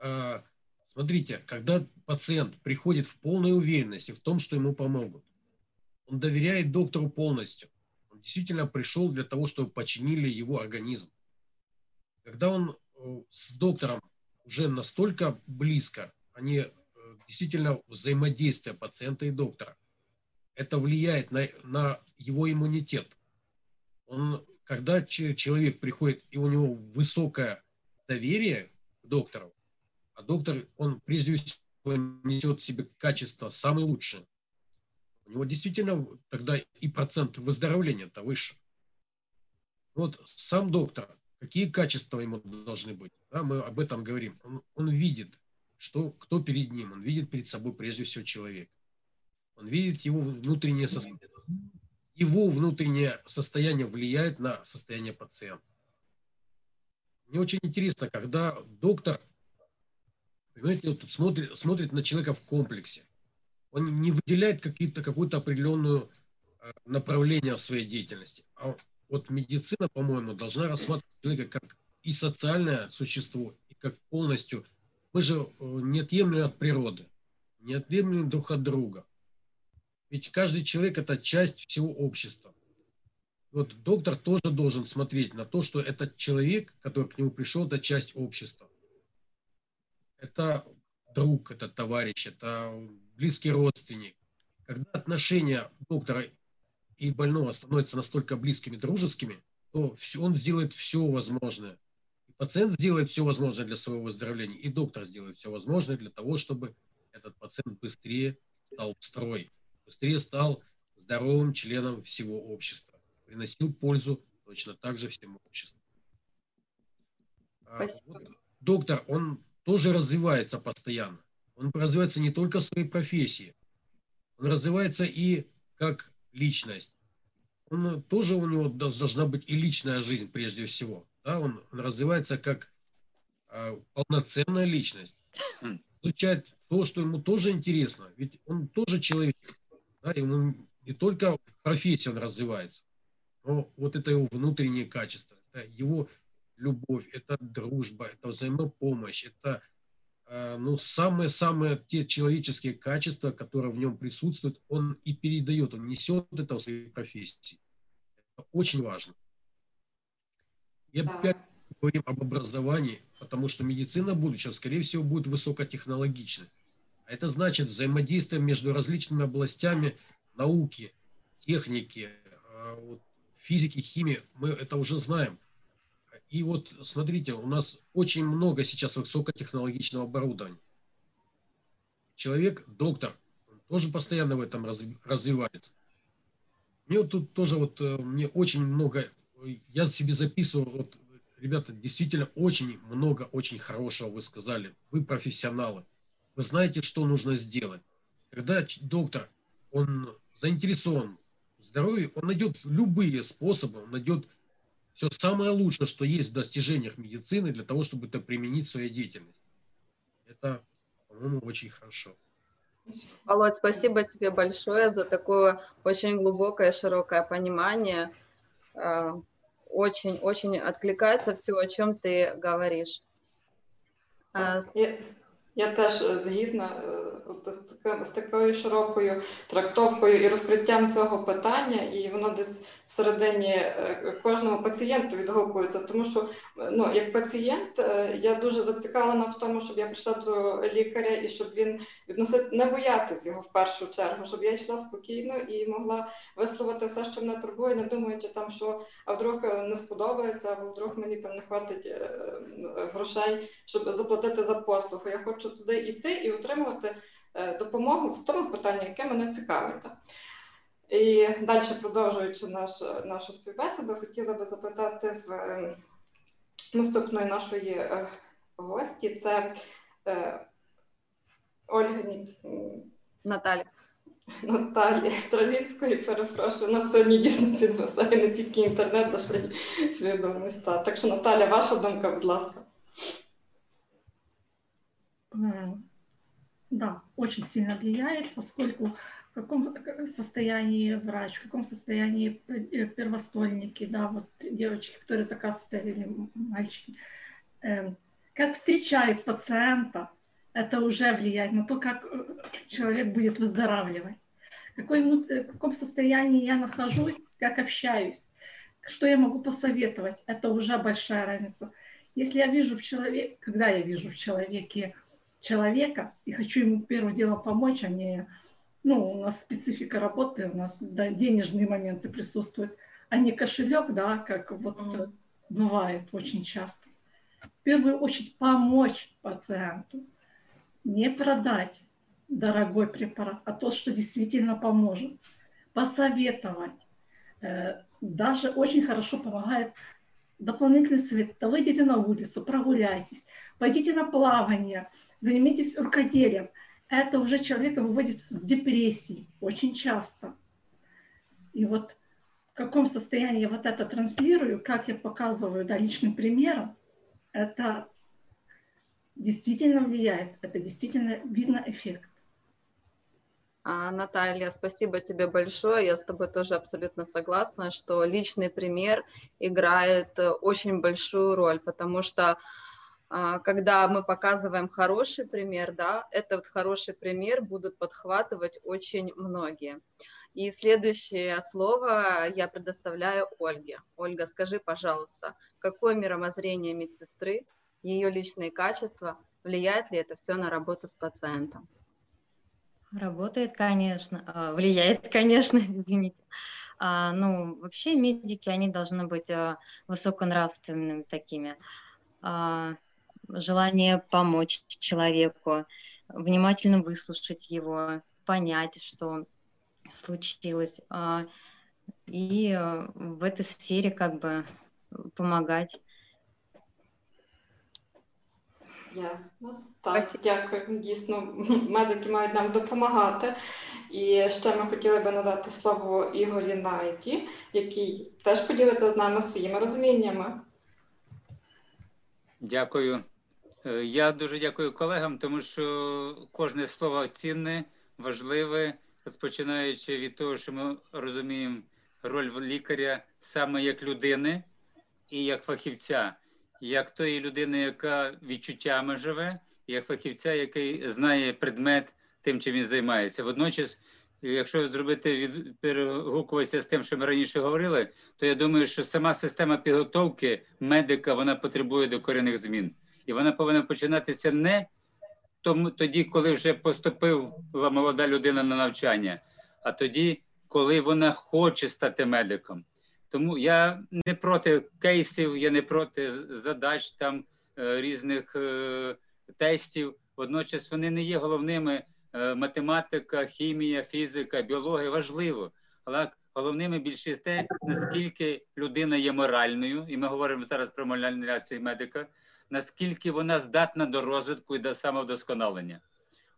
I: э, смотрите, когда пациент приходит в полной уверенности в том, что ему помогут, он доверяет доктору полностью, он действительно пришел для того, чтобы починили его организм. Когда он э, с доктором уже настолько близко, они э, действительно взаимодействие пациента и доктора, это влияет на, на его иммунитет. Он, когда человек приходит, и у него высокое доверие к доктору, а доктор, он прежде всего несет в себе качество самое лучшее, у него действительно тогда и процент выздоровления-то выше. Вот сам доктор, какие качества ему должны быть, да, мы об этом говорим. Он, он видит, что, кто перед ним, он видит перед собой прежде всего человека. Он видит его внутреннее состояние. Его внутреннее состояние влияет на состояние пациента. Мне очень интересно, когда доктор, понимаете, вот смотрит, смотрит на человека в комплексе. Он не выделяет какие-то, какую-то определенную э, направление в своей деятельности. А вот медицина, по-моему, должна рассматривать человека как и социальное существо, и как полностью. Мы же э, неотъемлемы от природы, неотъемлемы друг от друга. Ведь каждый человек – это часть всего общества. Вот доктор тоже должен смотреть на то, что этот человек, который к нему пришел, это часть общества. Это друг, это товарищ, это близкий родственник. Когда отношения доктора и больного становятся настолько близкими, дружескими, то он сделает все возможное. И пациент сделает все возможное для своего выздоровления, и доктор сделает все возможное для того, чтобы этот пациент быстрее стал в строй, быстрее стал здоровым членом всего общества, приносил пользу точно так же всему обществу. А вот доктор, он тоже развивается постоянно. Он развивается не только в своей профессии, он развивается и как личность. Он тоже у него должна быть и личная жизнь прежде всего. Да? Он, он развивается как э, полноценная личность. Изучает то, что ему тоже интересно. Ведь он тоже человек. Да? Ему не только в профессии он развивается, но вот это его внутренние качества, это его любовь, это дружба, это взаимопомощь, это Э, ну, самые-самые те человеческие качества, которые в нем присутствуют, он и передает, он несет это в своей профессии. Это очень важно. И опять говорим об образовании, потому что медицина будущего, скорее всего, будет высокотехнологичной. А это значит взаимодействие между различными областями науки, техники, э, физики, химии. Мы это уже знаем. И вот смотрите, у нас очень много сейчас высокотехнологичного оборудования. Человек, доктор, тоже постоянно в этом развивается. Мне вот тут тоже вот, э, мне очень много, я себе записываю, вот, ребята, действительно очень много, очень хорошего вы сказали. Вы профессионалы. Вы знаете, что нужно сделать. Когда доктор, он заинтересован в здоровье, он найдет любые способы, он найдет все самое лучшее, что есть в достижениях медицины для того, чтобы это применить в своей деятельности. Это, по-моему, очень хорошо.
A: Володь, спасибо тебе большое за такое очень глубокое, широкое понимание. Очень-очень а, откликается все, о чем ты говоришь.
B: А, я, я теж згідна з, з такою широкою трактовкою і розкриттям цього питання, і воно десь всередині е, кожного пацієнта відгукується. Тому що ну, як пацієнт е, я дуже зацікавлена в тому, щоб я прийшла до лікаря і щоб він відносив, не боятись його в першу чергу, щоб я йшла спокійно і могла висловити все, що мене турбує, не думаючи там, що а вдруг не сподобається, або вдруг мені там не е, грошей, щоб заплатити за послугу. Я хочу туди йти і отримувати. Е, допомогу в тому питанні, яке мене цікавить. І далі, продовжуючи наш, нашу співбесіду, хотіла би запитати в е, наступної нашої е, гості це Ольга
A: Наталі.
B: Наталі Стравінської, перепрошую, нас сьогодні дійсно підвисає не тільки інтернет, а ще й свідомість. Так що, Наталя, ваша думка, будь ласка.
F: э, да, очень сильно влияет, поскольку каком состоянии врач, в каком состоянии э, первостольники, да, вот девочки, которые заказывали, или мальчики, э, как встречают пациента, это уже влияет на то, как э, человек будет выздоравливать. Какой, в каком состоянии я нахожусь, как общаюсь, что я могу посоветовать, это уже большая разница. Если я вижу в человеке, когда я вижу в человеке человека и хочу ему первым делом помочь, а не, ну, у нас специфика работы, у нас да, денежные моменты присутствуют, а не кошелек, да, как вот mm. бывает очень часто. В первую очередь помочь пациенту, не продать дорогой препарат, а то, что действительно поможет, посоветовать. Э, даже очень хорошо помогает дополнительный совет. Да выйдите на улицу, прогуляйтесь, пойдите на плавание, занимайтесь рукоделием. Это уже человека выводит с депрессии очень часто. И вот в каком состоянии я вот это транслирую, как я показываю да, личным примером, это действительно влияет, это действительно видно эффект.
A: А, Наталья, спасибо тебе большое. Я с тобой тоже абсолютно согласна, что личный пример играет э, очень большую роль, потому что когда мы показываем хороший пример, да, этот хороший пример будут подхватывать очень многие. И следующее слово я предоставляю Ольге. Ольга, скажи, пожалуйста, какое мировоззрение медсестры, ее личные качества, влияет ли это все на работу с пациентом?
E: Работает, конечно, а, влияет, конечно, извините. А, ну, вообще медики, они должны быть а, высоконравственными такими. Желание помочь человеку, внимательно выслушать его, понять, что случилось. И в этой сфере как бы помогать
B: Ясно. Так, Спасибо. дякую. Дійсно, медики мають нам допомагати. І ще ми хотіли би надати слово Ігорі Найті, який теж поділиться з нами своїми розуміннями.
G: Дякую. Е, я дуже дякую колегам, тому що кожне слово цінне, важливе, розпочинаючи від того, що ми розуміємо роль лікаря саме як людини і як фахівця як тої людини, яка відчуттями живе, як фахівця, який знає предмет тим, чим він займається. Водночас, якщо зробити від перегукуватися з тим, що ми раніше говорили, то я думаю, що сама система підготовки медика вона потребує докорінних змін, і вона повинна починатися не тоді, коли вже поступила молода людина на навчання, а тоді, коли вона хоче стати медиком. Тому я не проти кейсів, я не проти задач там е, різних е, тестів. Водночас вони не є головними. Е, математика, хімія, фізика, біологія важливо, але головними більше те, наскільки людина є моральною, і ми говоримо зараз про моральніацію медика, наскільки вона здатна до розвитку і до самовдосконалення.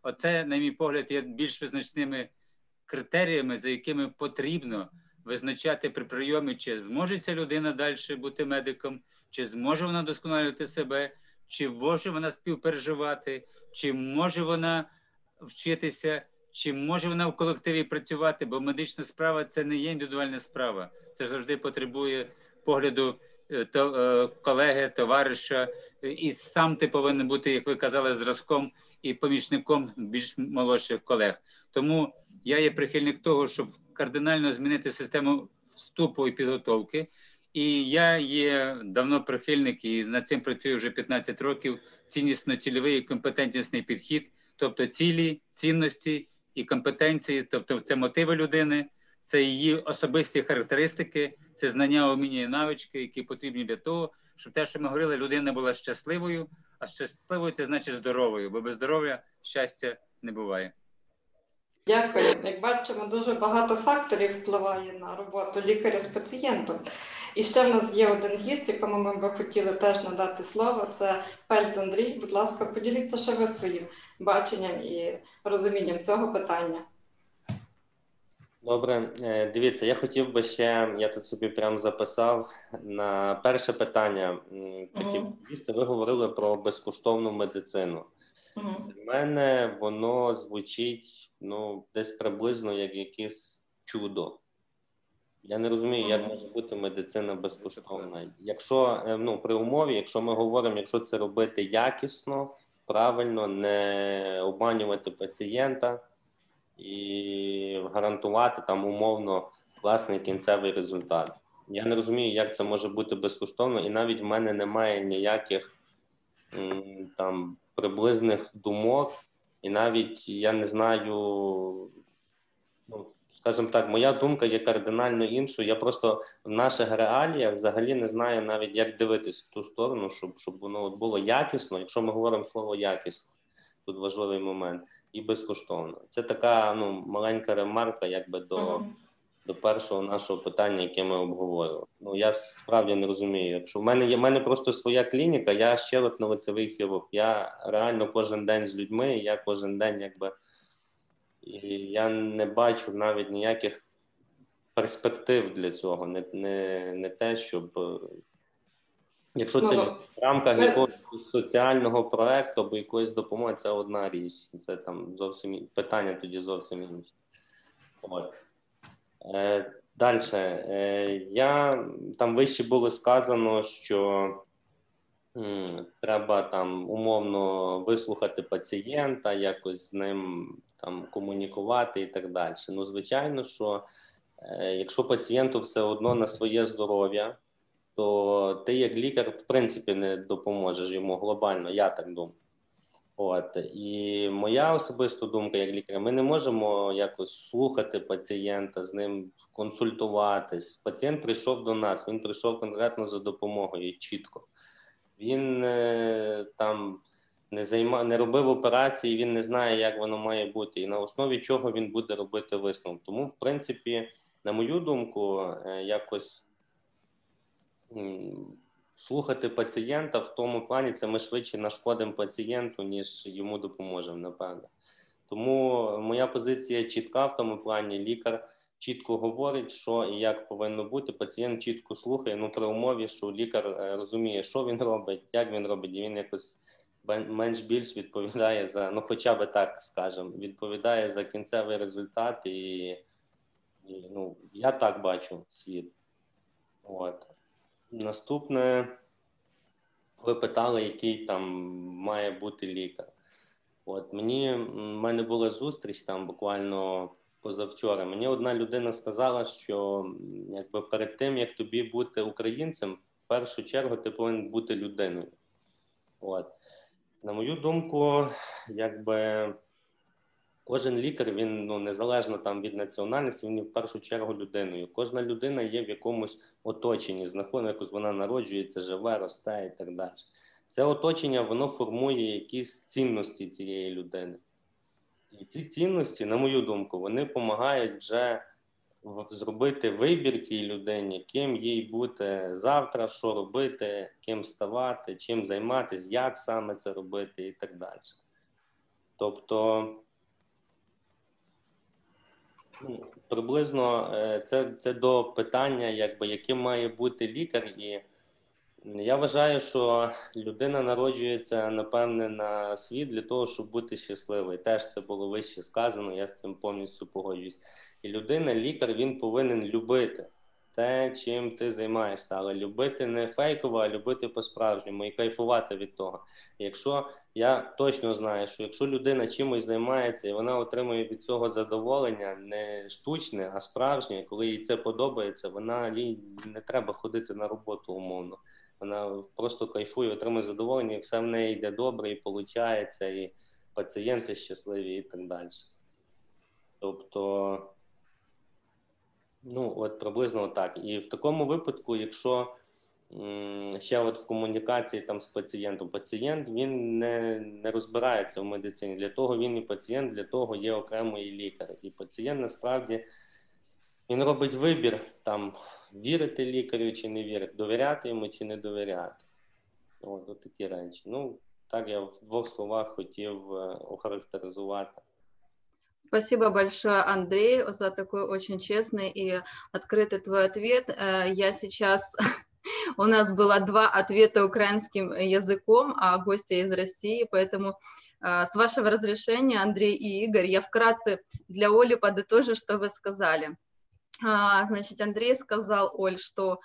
G: Оце, на мій погляд, є більш визначними критеріями, за якими потрібно визначати при прийомі, чи зможе ця людина далі бути медиком, чи зможе вона досконалювати себе, чи може вона співпереживати, чи може вона вчитися, чи може вона в колективі працювати, бо медична справа це не є індивідуальна справа. Це завжди потребує погляду колеги, товариша, і сам ти повинен бути, як ви казали, зразком і помічником більш молодших колег. Тому я є прихильник того, щоб кардинально змінити систему вступу і підготовки. І я є давно прихильник і над цим працюю вже 15 років. Ціннісно-цільовий і компетентнісний підхід, тобто цілі, цінності і компетенції, тобто це мотиви людини, це її особисті характеристики, це знання, уміння і навички, які потрібні для того, щоб те, що ми говорили, людина була щасливою, а щасливою це значить здоровою, бо без здоров'я щастя не буває.
B: Дякую. Як бачимо, дуже багато факторів впливає на роботу лікаря з пацієнтом. І ще в нас є один гість, якому ми би хотіли теж надати слово. Це Пельс Андрій. Будь ласка, поділіться ще ви своїм баченням і розумінням цього питання.
D: Добре, е, дивіться, я хотів би ще, я тут собі прям записав на перше питання. Хотів, mm-hmm. ви говорили про безкоштовну медицину. Mm-hmm. мене воно звучить ну, десь приблизно як якесь чудо. Я не розумію, як може бути медицина безкоштовна. Якщо е, ну, при умові, якщо ми говоримо, якщо це робити якісно, правильно, не обманювати пацієнта і гарантувати там умовно власний кінцевий результат. Я не розумію, як це може бути безкоштовно, і навіть в мене немає ніяких там приблизних думок, і навіть я не знаю, ну, скажімо так, моя думка є кардинально іншою. Я просто в наших реаліях взагалі не знаю навіть, як дивитись в ту сторону, щоб щоб воно було якісно. Якщо ми говоримо слово якісно, тут важливий момент, і безкоштовно. Це така ну, маленька ремарка, якби до до першого нашого питання, яке ми обговорювали. Ну я справді не розумію. Якщо в мене є в мене просто своя клініка, я ще лицевий хірург. Я реально кожен день з людьми, я кожен день якби і я не бачу навіть ніяких перспектив для цього. Не не, не те, щоб якщо це ну, в рамках якогось соціального проекту або якоїсь допомоги, це одна річ. Це там зовсім питання тоді зовсім інше. От. Е, Далі. Е, я там вище було сказано, що м, треба там умовно вислухати пацієнта, якось з ним там комунікувати і так далі. Ну, звичайно, що е, якщо пацієнту все одно на своє здоров'я, то ти як лікар в принципі не допоможеш йому глобально, я так думаю. От і моя особиста думка, як лікаря, ми не можемо якось слухати пацієнта, з ним консультуватись. Пацієнт прийшов до нас, він прийшов конкретно за допомогою чітко. Він е, там не займа, не робив операції, він не знає, як воно має бути, і на основі чого він буде робити висновок. Тому, в принципі, на мою думку, е, якось слухати пацієнта в тому плані, це ми швидше нашкодимо пацієнту, ніж йому допоможемо, напевно. Тому моя позиція чітка в тому плані. Лікар чітко говорить, що і як повинно бути. Пацієнт чітко слухає. Ну при умові, що лікар е, розуміє, що він робить, як він робить, і він якось менш більш відповідає за, ну хоча би так скажемо, відповідає за кінцевий результат, і, і ну я так бачу світ. От. Наступне, ви питали, який там має бути лікар. От мені в мене була зустріч там буквально позавчора. Мені одна людина сказала, що якби перед тим як тобі бути українцем, в першу чергу ти повинен бути людиною. От. На мою думку, якби Кожен лікар, він ну незалежно там від національності, він в першу чергу людиною. Кожна людина є в якомусь оточенні, знаходиться, якось вона народжується, живе, росте і так далі. Це оточення воно формує якісь цінності цієї людини. І ці цінності, на мою думку, вони допомагають вже зробити вибір тій людині, ким їй бути завтра, що робити, ким ставати, чим займатися, як саме це робити і так далі. Тобто. Ну, приблизно е, це це до питання, якби яким має бути лікар, і я вважаю, що людина народжується напевне на світ для того, щоб бути щасливою. Теж це було вище сказано. Я з цим повністю погоджуюсь. І людина, лікар, він повинен любити те, чим ти займаєшся, але любити не фейково, а любити по-справжньому і кайфувати від того. Якщо я точно знаю, що якщо людина чимось займається і вона отримує від цього задоволення, не штучне, а справжнє, коли їй це подобається, вона не треба ходити на роботу умовно. Вона просто кайфує, отримує задоволення, і все в неї йде добре, і виходить, і пацієнти щасливі, і так далі. Тобто. Ну, от приблизно так. І в такому випадку, якщо ще от в комунікації там з пацієнтом, пацієнт він не не розбирається в медицині. Для того він і пацієнт, для того є окремий лікар. І пацієнт насправді він робить вибір там вірити лікарю чи не вірити, довіряти йому чи не довіряти. От, от такі речі. Ну, так я в двох словах хотів е, охарактеризувати.
A: Спасибо большое, Андрей, за такой очень честный и открытый твой ответ. Э, я сейчас у нас было два ответа украинским языком, а гости из России, поэтому а, с вашего разрешения, Андрей и Игорь, я вкратце для Оли подытожу, что вы сказали. А, значит, Андрей сказал, Оль, что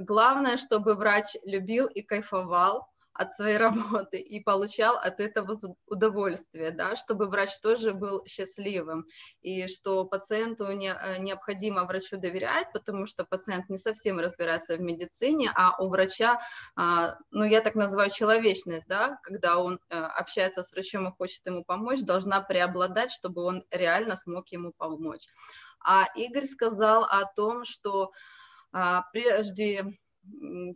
A: главное, чтобы врач любил и кайфовал, от своей работы и получал от этого удовольствие, да, чтобы врач тоже был счастливым, и что пациенту не, э, необходимо врачу доверять, потому что пациент не совсем разбирается в медицине, а у врача, а, ну, я так называю человечность, да, когда он э, общается с врачом и хочет ему помочь, должна преобладать, чтобы он реально смог ему помочь. А Игорь сказал о том, что а, прежде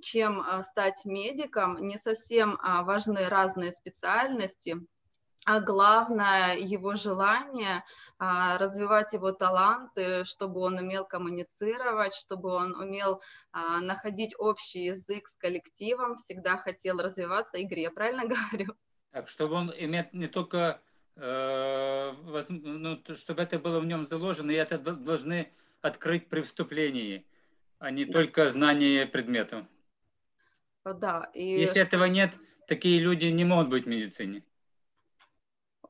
A: чем а, стать медиком, не совсем а, важны разные специальности, а главное его желание а, развивать его таланты, чтобы он умел коммуницировать, чтобы он умел находить общий язык с коллективом, всегда хотел развиваться. Игорь, я правильно говорю?
G: Так, чтобы он имеет не только, э, ну, чтобы это было в нем заложено, и это должны открыть при вступлении а не только знание предметов.
A: Да. И
G: Если этого нет, такие люди не могут быть в медицине.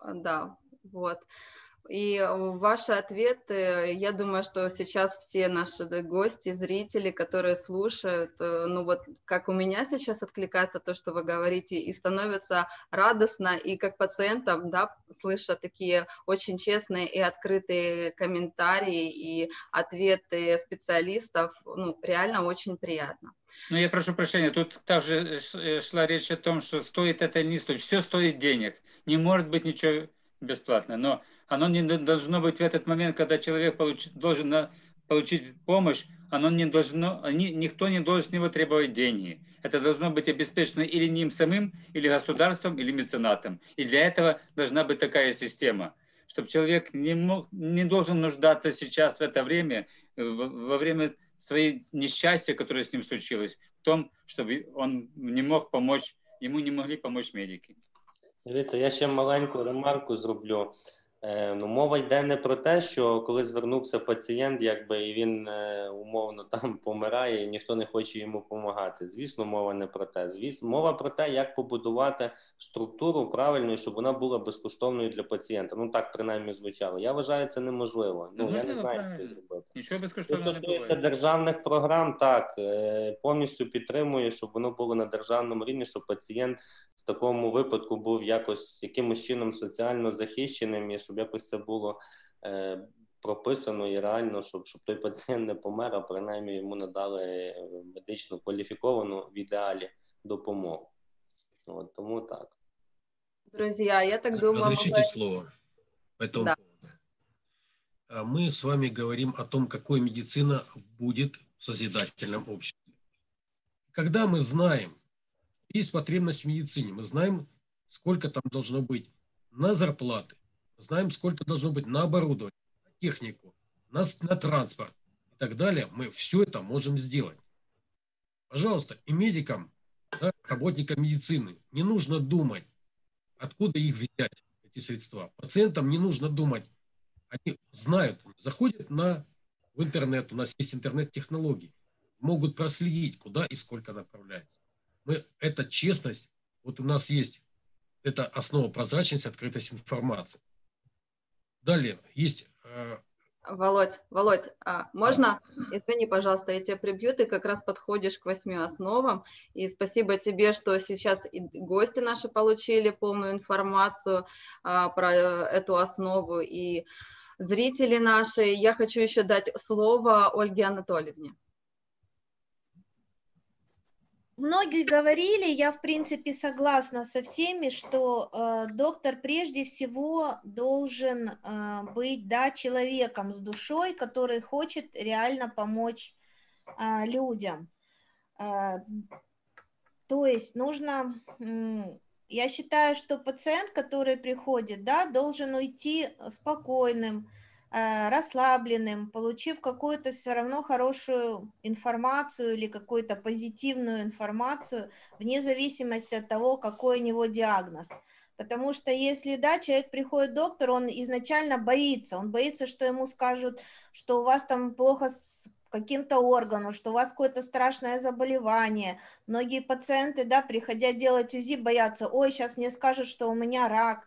A: Да, вот. И ваши ответы, я думаю, что сейчас все наши гости, зрители, которые слушают, э, ну вот как у меня сейчас откликается то, что вы говорите, и становится радостно, и как пациентам, да, слыша такие очень честные и открытые комментарии и ответы специалистов, ну, реально очень приятно.
G: Ну, я прошу прощения, тут также э, шла речь о том, что стоит это не стоит. Все стоит денег. Не может быть ничего бесплатно. Но оно не должно быть в этот момент, когда человек получ, должен на, получить помощь, оно не должно, они, никто не должен с него требовать деньги. Это должно быть обеспечено или ним самим, или государством, или меценатом. И для этого должна быть такая система, чтобы человек не, мог, не должен нуждаться сейчас в это время, во время своей несчастья, которое с ним случилось, в том, чтобы он не мог помочь, ему не могли помочь медики.
D: Дивіться, я ще маленьку ремарку зроблю. Е, ну, Мова йде не про те, що коли звернувся пацієнт, якби і він е, умовно там помирає, і ніхто не хоче йому допомагати. Звісно, мова не про те. Звісно, мова про те, як побудувати структуру правильно, щоб вона була безкоштовною для пацієнта. Ну так принаймні звучало. Я вважаю, це неможливо. Ну я не знаю,
G: як
D: це зробити.
G: Нічого безкоштовного не.
D: Це державних програм, так е, повністю підтримує, щоб воно було на державному рівні, щоб пацієнт в такому випадку був якось якимось чином соціально захищеним, і щоб якось це було е, прописано і реально, щоб щоб той пацієнт не помер, а принаймні йому надали медично кваліфіковану в ідеалі допомогу. От, Тому так.
A: Друзья, я так думаю...
I: Разрешите мы... слово по этому да. поводу. Мы с вами говорим о том, какой медицина будет в созидательном обществе. Когда мы знаем, есть потребность в медицине. Мы знаем, сколько там должно быть на зарплаты, знаем, сколько должно быть на оборудование, на технику, на, на транспорт и так далее. Мы все это можем сделать. Пожалуйста, и медикам, да, работникам медицины не нужно думать, откуда их взять, эти средства. Пациентам не нужно думать. Они знают, заходят на, в интернет, у нас есть интернет-технологии, могут проследить, куда и сколько направляется мы, это честность, вот у нас есть это основа прозрачности, открытость информации. Далее есть... Э,
A: Володь, Володь, а можно, извини, пожалуйста, я тебя прибью, ты как раз подходишь к восьми основам, и спасибо тебе, что сейчас и гости наши получили полную информацию а, про эту основу, и зрители наши. Я хочу еще дать слово Ольге Анатольевне.
C: Многие говорили, я в принципе согласна со всеми, что э, доктор прежде всего должен э, быть да, человеком с душой, который хочет реально помочь э, людям. Э, то есть нужно, э, я считаю, что пациент, который приходит, да, должен уйти спокойным, Э, расслабленным, получив какую-то все равно хорошую информацию или какую-то позитивную информацию, вне зависимости от того, какой у него диагноз. Потому что если, да, человек приходит к доктору, он изначально боится, он боится, что ему скажут, что у вас там плохо с каким-то органу, что у вас какое-то страшное заболевание. Многие пациенты, да, приходя делать УЗИ, боятся, ой, сейчас мне скажут, что у меня рак.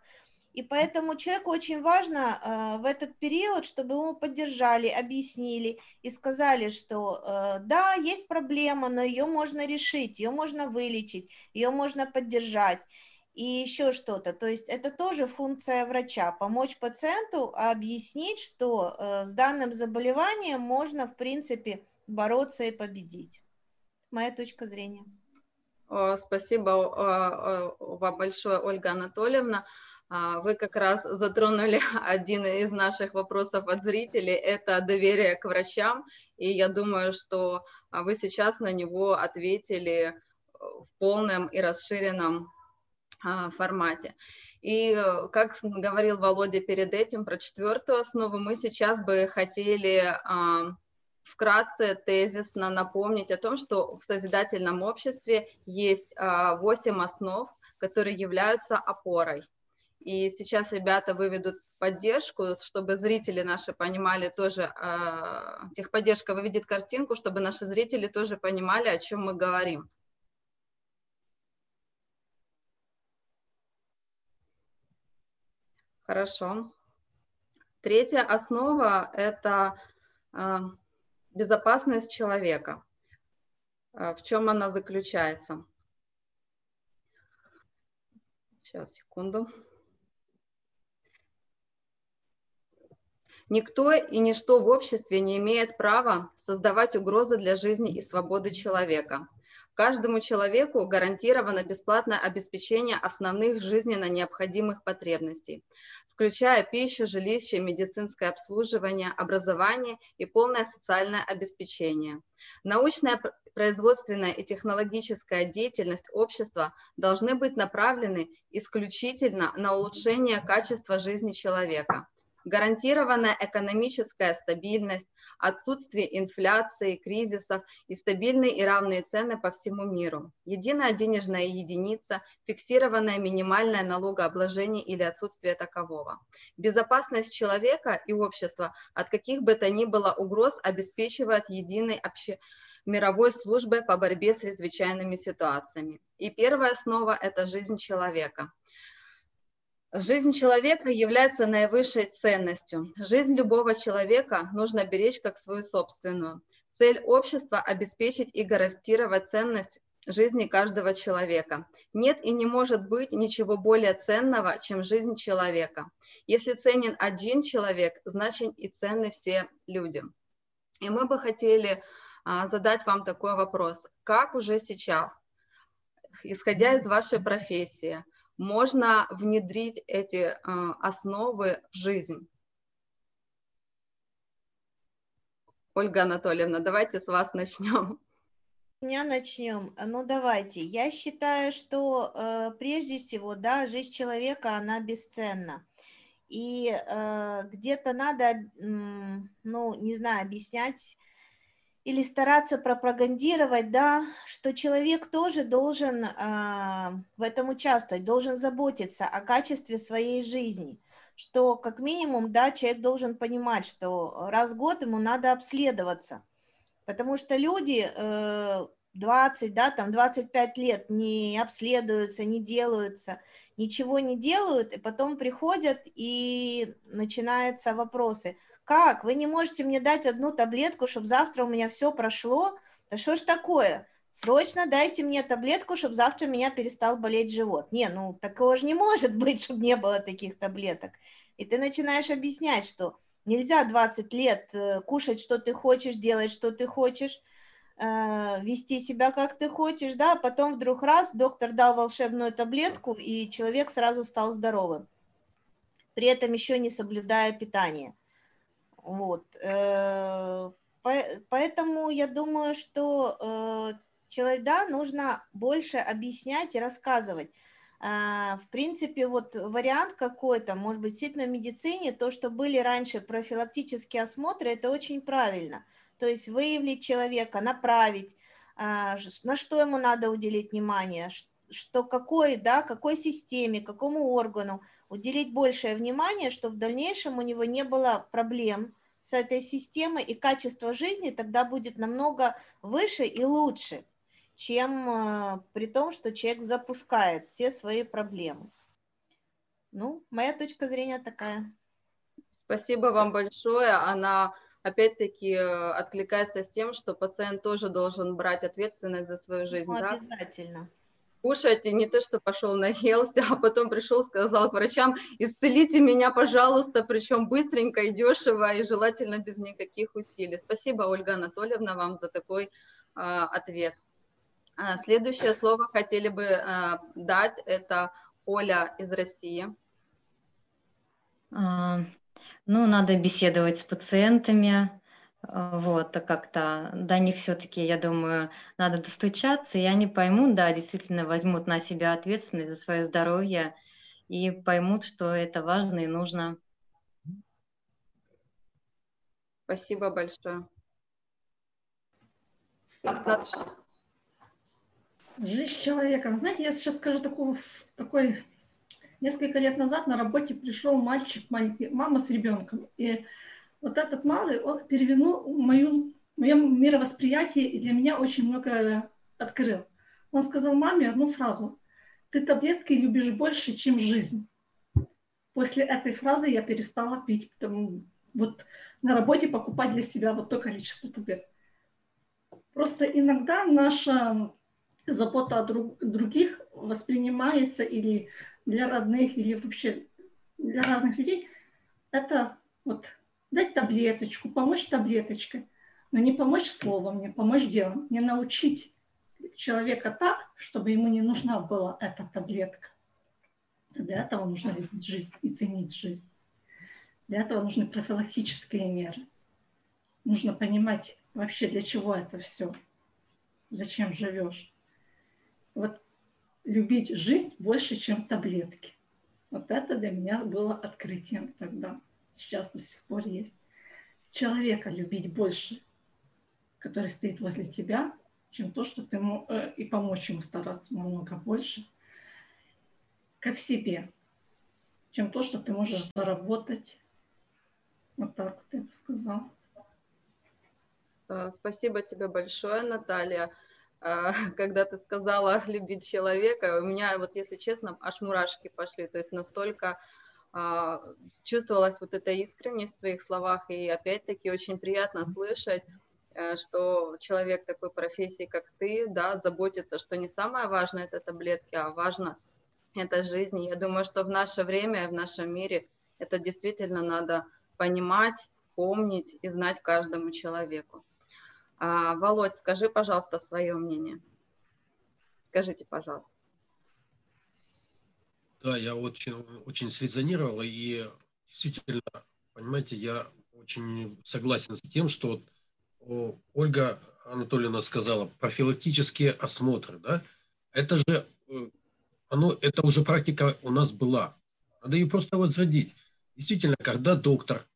C: И поэтому человеку очень важно э, в этот период, чтобы ему поддержали, объяснили и сказали, что э, да, есть проблема, но ее можно решить, ее можно вылечить, ее можно поддержать и еще что-то. То есть это тоже функция врача, помочь пациенту объяснить, что э, с данным заболеванием можно, в принципе, бороться и победить. Моя точка зрения.
A: Спасибо вам большое, Ольга Анатольевна. А, вы как раз затронули один из наших вопросов от зрителей, это доверие к врачам, и я думаю, что а, вы сейчас на него ответили в полном и расширенном а, формате. И, э, как говорил Володя перед этим про четвертую основу, мы сейчас бы хотели вкратце тезисно напомнить о том, что в созидательном обществе есть восемь основ, которые являются опорой. И сейчас ребята выведут поддержку, чтобы зрители наши понимали тоже, э, техподдержка выведет картинку, чтобы наши зрители тоже понимали, о чем мы говорим. Хорошо. Третья основа – это э, безопасность человека. Э, в чем она заключается? Сейчас, секунду. Никто и ничто в обществе не имеет права создавать угрозы для жизни и свободы человека. Каждому человеку гарантировано бесплатное обеспечение основных жизненно необходимых потребностей, включая пищу, жилище, медицинское обслуживание, образование и полное социальное обеспечение. Научная, производственная и технологическая деятельность общества должны быть направлены исключительно на улучшение качества жизни человека – гарантированная экономическая стабильность, отсутствие инфляции, кризисов и стабильные и равные цены по всему миру, единая денежная единица, фиксированное минимальное налогообложение или отсутствие такового. Безопасность человека и общества от каких бы то ни было угроз обеспечивает единой обще мировой службой по борьбе с чрезвычайными ситуациями. И первая основа – это жизнь человека. Жизнь человека является наивысшей ценностью. Жизнь любого человека нужно беречь как свою собственную. Цель общества – обеспечить и гарантировать ценность жизни каждого человека. Нет и не может быть ничего более ценного, чем жизнь человека. Если ценен один человек, значит и ценны все люди. И мы бы хотели а, задать вам такой вопрос. Как уже сейчас, исходя из вашей профессии, можно внедрить эти э, основы в жизнь. Ольга Анатольевна, давайте с вас начнем.
C: Меня начнем. Ну, давайте. Я считаю, что э, прежде всего, да, жизнь человека, она бесценна. И э, где-то надо, э, ну, не знаю, объяснять или стараться пропагандировать, да, что человек тоже должен э, в этом участвовать, должен заботиться о качестве своей жизни, что как минимум, да, человек должен понимать, что раз в год ему надо обследоваться, потому что люди э, 20, да, там 25 лет не обследуются, не делаются, ничего не делают, и потом приходят и начинаются вопросы – как? Вы не можете мне дать одну таблетку, чтобы завтра у меня все прошло? Да что ж такое? Срочно дайте мне таблетку, чтобы завтра меня перестал болеть живот. Не, ну такого же не может быть, чтобы не было таких таблеток. И ты начинаешь объяснять, что нельзя 20 лет э, кушать, что ты хочешь, делать, что ты хочешь, э, вести себя, как ты хочешь, да, а потом вдруг раз доктор дал волшебную таблетку, и человек сразу стал здоровым, при этом еще не соблюдая питание. Вот. Э, поэтому я думаю, что э, человек, да, нужно больше объяснять и рассказывать. А, в принципе, вот вариант какой-то, может быть, действительно в медицине, то, что были раньше профилактические осмотры, это очень правильно. То есть выявить человека, направить, а, на что ему надо уделить внимание, что какой, да, какой системе, какому органу уделить большее внимание, чтобы в дальнейшем у него не было проблем с этой системой, и качество жизни тогда будет намного выше и лучше, чем э, при том, что человек запускает все свои проблемы. Ну, моя точка зрения такая.
A: Спасибо вам большое. Она опять-таки э, откликается с тем, что пациент тоже должен брать ответственность за свою жизнь.
C: Ну,
A: да?
C: обязательно.
A: Кушать и не то, что пошел наелся, а потом пришел, сказал к врачам, исцелите меня, пожалуйста, причем быстренько и дешево, и желательно без никаких усилий. Спасибо, Ольга Анатольевна, вам за такой э, ответ. А, следующее слово хотели бы э, дать, это Оля из России.
E: Ну, надо беседовать с пациентами, вот, а как-то до них все-таки, я думаю, надо достучаться, и они поймут, да, действительно возьмут на себя ответственность за свое здоровье и поймут, что это важно и нужно.
A: Спасибо большое.
F: Жизнь человека. Знаете, я сейчас скажу такой, такой Несколько лет назад на работе пришел мальчик, маленький, мама с ребенком. И вот этот малый, он перевернул мою, мое мировосприятие и для меня очень много открыл. Он сказал маме одну фразу. Ты таблетки любишь больше, чем жизнь. После этой фразы я перестала пить, потому вот на работе покупать для себя вот то количество таблеток. Просто иногда наша забота о друг, других воспринимается или для родных или вообще для разных людей, это вот дать таблеточку, помочь таблеточкой, но не помочь словом, не помочь делом, не научить человека так, чтобы ему не нужна была эта таблетка. Для этого нужно любить жизнь и ценить жизнь. Для этого нужны профилактические меры. Нужно понимать вообще, для чего это все, зачем живешь. Вот любить жизнь больше, чем таблетки. Вот это для меня было открытием тогда. Сейчас до сих пор есть. Человека любить больше, который стоит возле тебя, чем то, что ты э, и помочь ему стараться намного больше, как себе, чем то, что ты можешь заработать. Вот так вот я бы сказала.
A: Э, спасибо тебе большое, Наталья. А, когда ты сказала любить человека, у меня вот, если честно, аж мурашки пошли, то есть настолько а, чувствовалась вот эта искренность в твоих словах, и опять-таки очень приятно слышать, э, что человек такой профессии, как ты, да, заботится, что не самое важное это таблетки, а важно это жизнь. Я думаю, что в наше время, в нашем мире это действительно надо понимать, помнить и знать каждому человеку. А, Володь, скажи, пожалуйста, свое мнение. Скажите, пожалуйста.
I: Да, я очень, очень срезонировал, и действительно, понимаете, я очень согласен с тем, что Ольга Анатольевна сказала, профилактические осмотры, да, это же, э, оно, это уже практика у нас была. Надо ее просто возродить. Действительно, когда доктор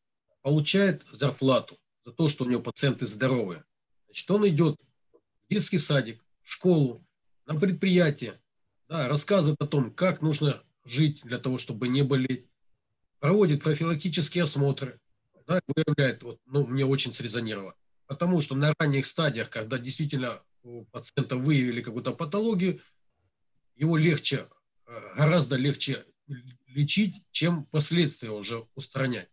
I: получает зарплату за то, что у него пациенты здоровые, Значит, он идет в детский садик, в школу, на предприятие, да, рассказывает о том, как нужно жить для того, чтобы не болеть, проводит профилактические осмотры, да, выявляет, вот, ну, мне очень срезонировало, потому что на ранних стадиях, когда действительно у пациента выявили какую-то патологию, его легче, э, гораздо легче лечить, чем последствия уже устранять.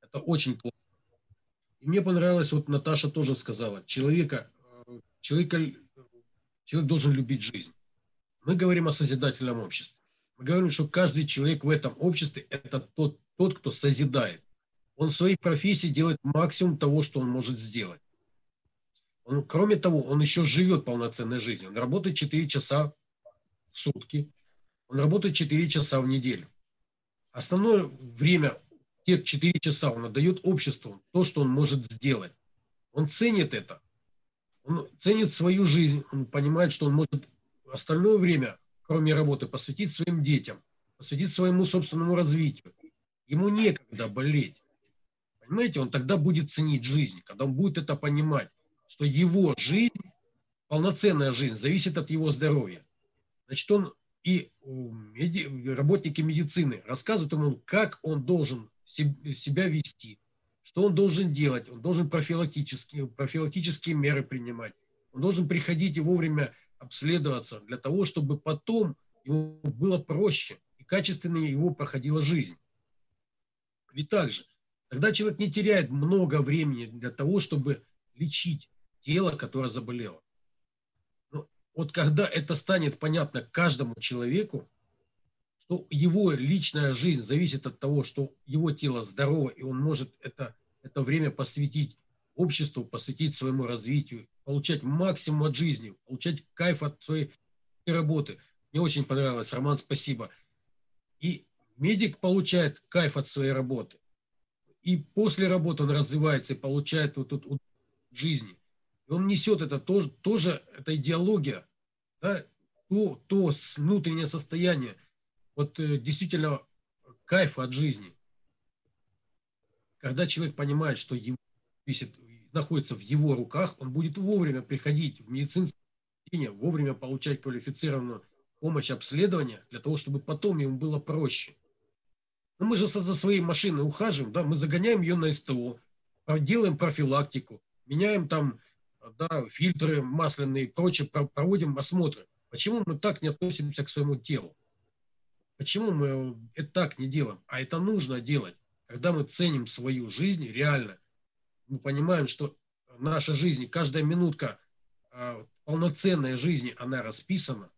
I: Это очень плохо. И мне понравилось, вот Наташа тоже сказала, человека, э, человека, человек должен любить жизнь. Мы говорим о созидательном обществе. Мы говорим, что каждый человек в этом обществе – это тот, тот, кто созидает. Он в своей профессии делает максимум того, что он может сделать. Он, кроме того, он еще живет полноценной жизнью. Он работает 4 часа в сутки, он работает 4 часа в неделю. Основное время те 4 часа он отдает обществу то, что он может сделать. Он ценит это. Он ценит свою жизнь. Он понимает, что он может остальное время, кроме работы, посвятить своим детям, посвятить своему собственному развитию. Ему некогда болеть. Понимаете, он тогда будет ценить жизнь, когда он будет это понимать, что его жизнь, полноценная жизнь, зависит от его здоровья. Значит, он и работники медицины рассказывают ему, как он должен себя вести, Что он должен делать? Он должен профилактические, профилактические меры принимать. Он должен приходить и вовремя обследоваться для того, чтобы потом ему было проще и качественнее его проходила жизнь. Ведь также, тогда человек не теряет много времени для того, чтобы лечить тело, которое заболело. Но вот когда это станет понятно каждому человеку, что его личная жизнь зависит от того, что его тело здорово, и он может это, это время посвятить обществу, посвятить своему развитию, получать максимум от жизни, получать кайф от своей работы. Мне очень понравилось, Роман, спасибо. И медик получает кайф от своей работы. И после работы он развивается и получает вот тут жизни. И он несет это тоже, тоже это идеология, да, то, то внутреннее состояние, вот э, действительно кайф от жизни. Когда человек понимает, что его висит, находится в его руках, он будет вовремя приходить в медицинское учреждение, вовремя получать квалифицированную помощь, обследование, для того, чтобы потом ему было проще. Но мы же за своей машиной ухаживаем, да, мы загоняем ее на СТО, делаем профилактику, меняем там да, фильтры масляные и прочее, проводим осмотры. Почему мы так не относимся к своему телу? Почему мы это так не делаем? А это нужно делать. Когда мы ценим свою жизнь, реально, мы понимаем, что наша жизнь, каждая минутка э, полноценной жизни, она расписана.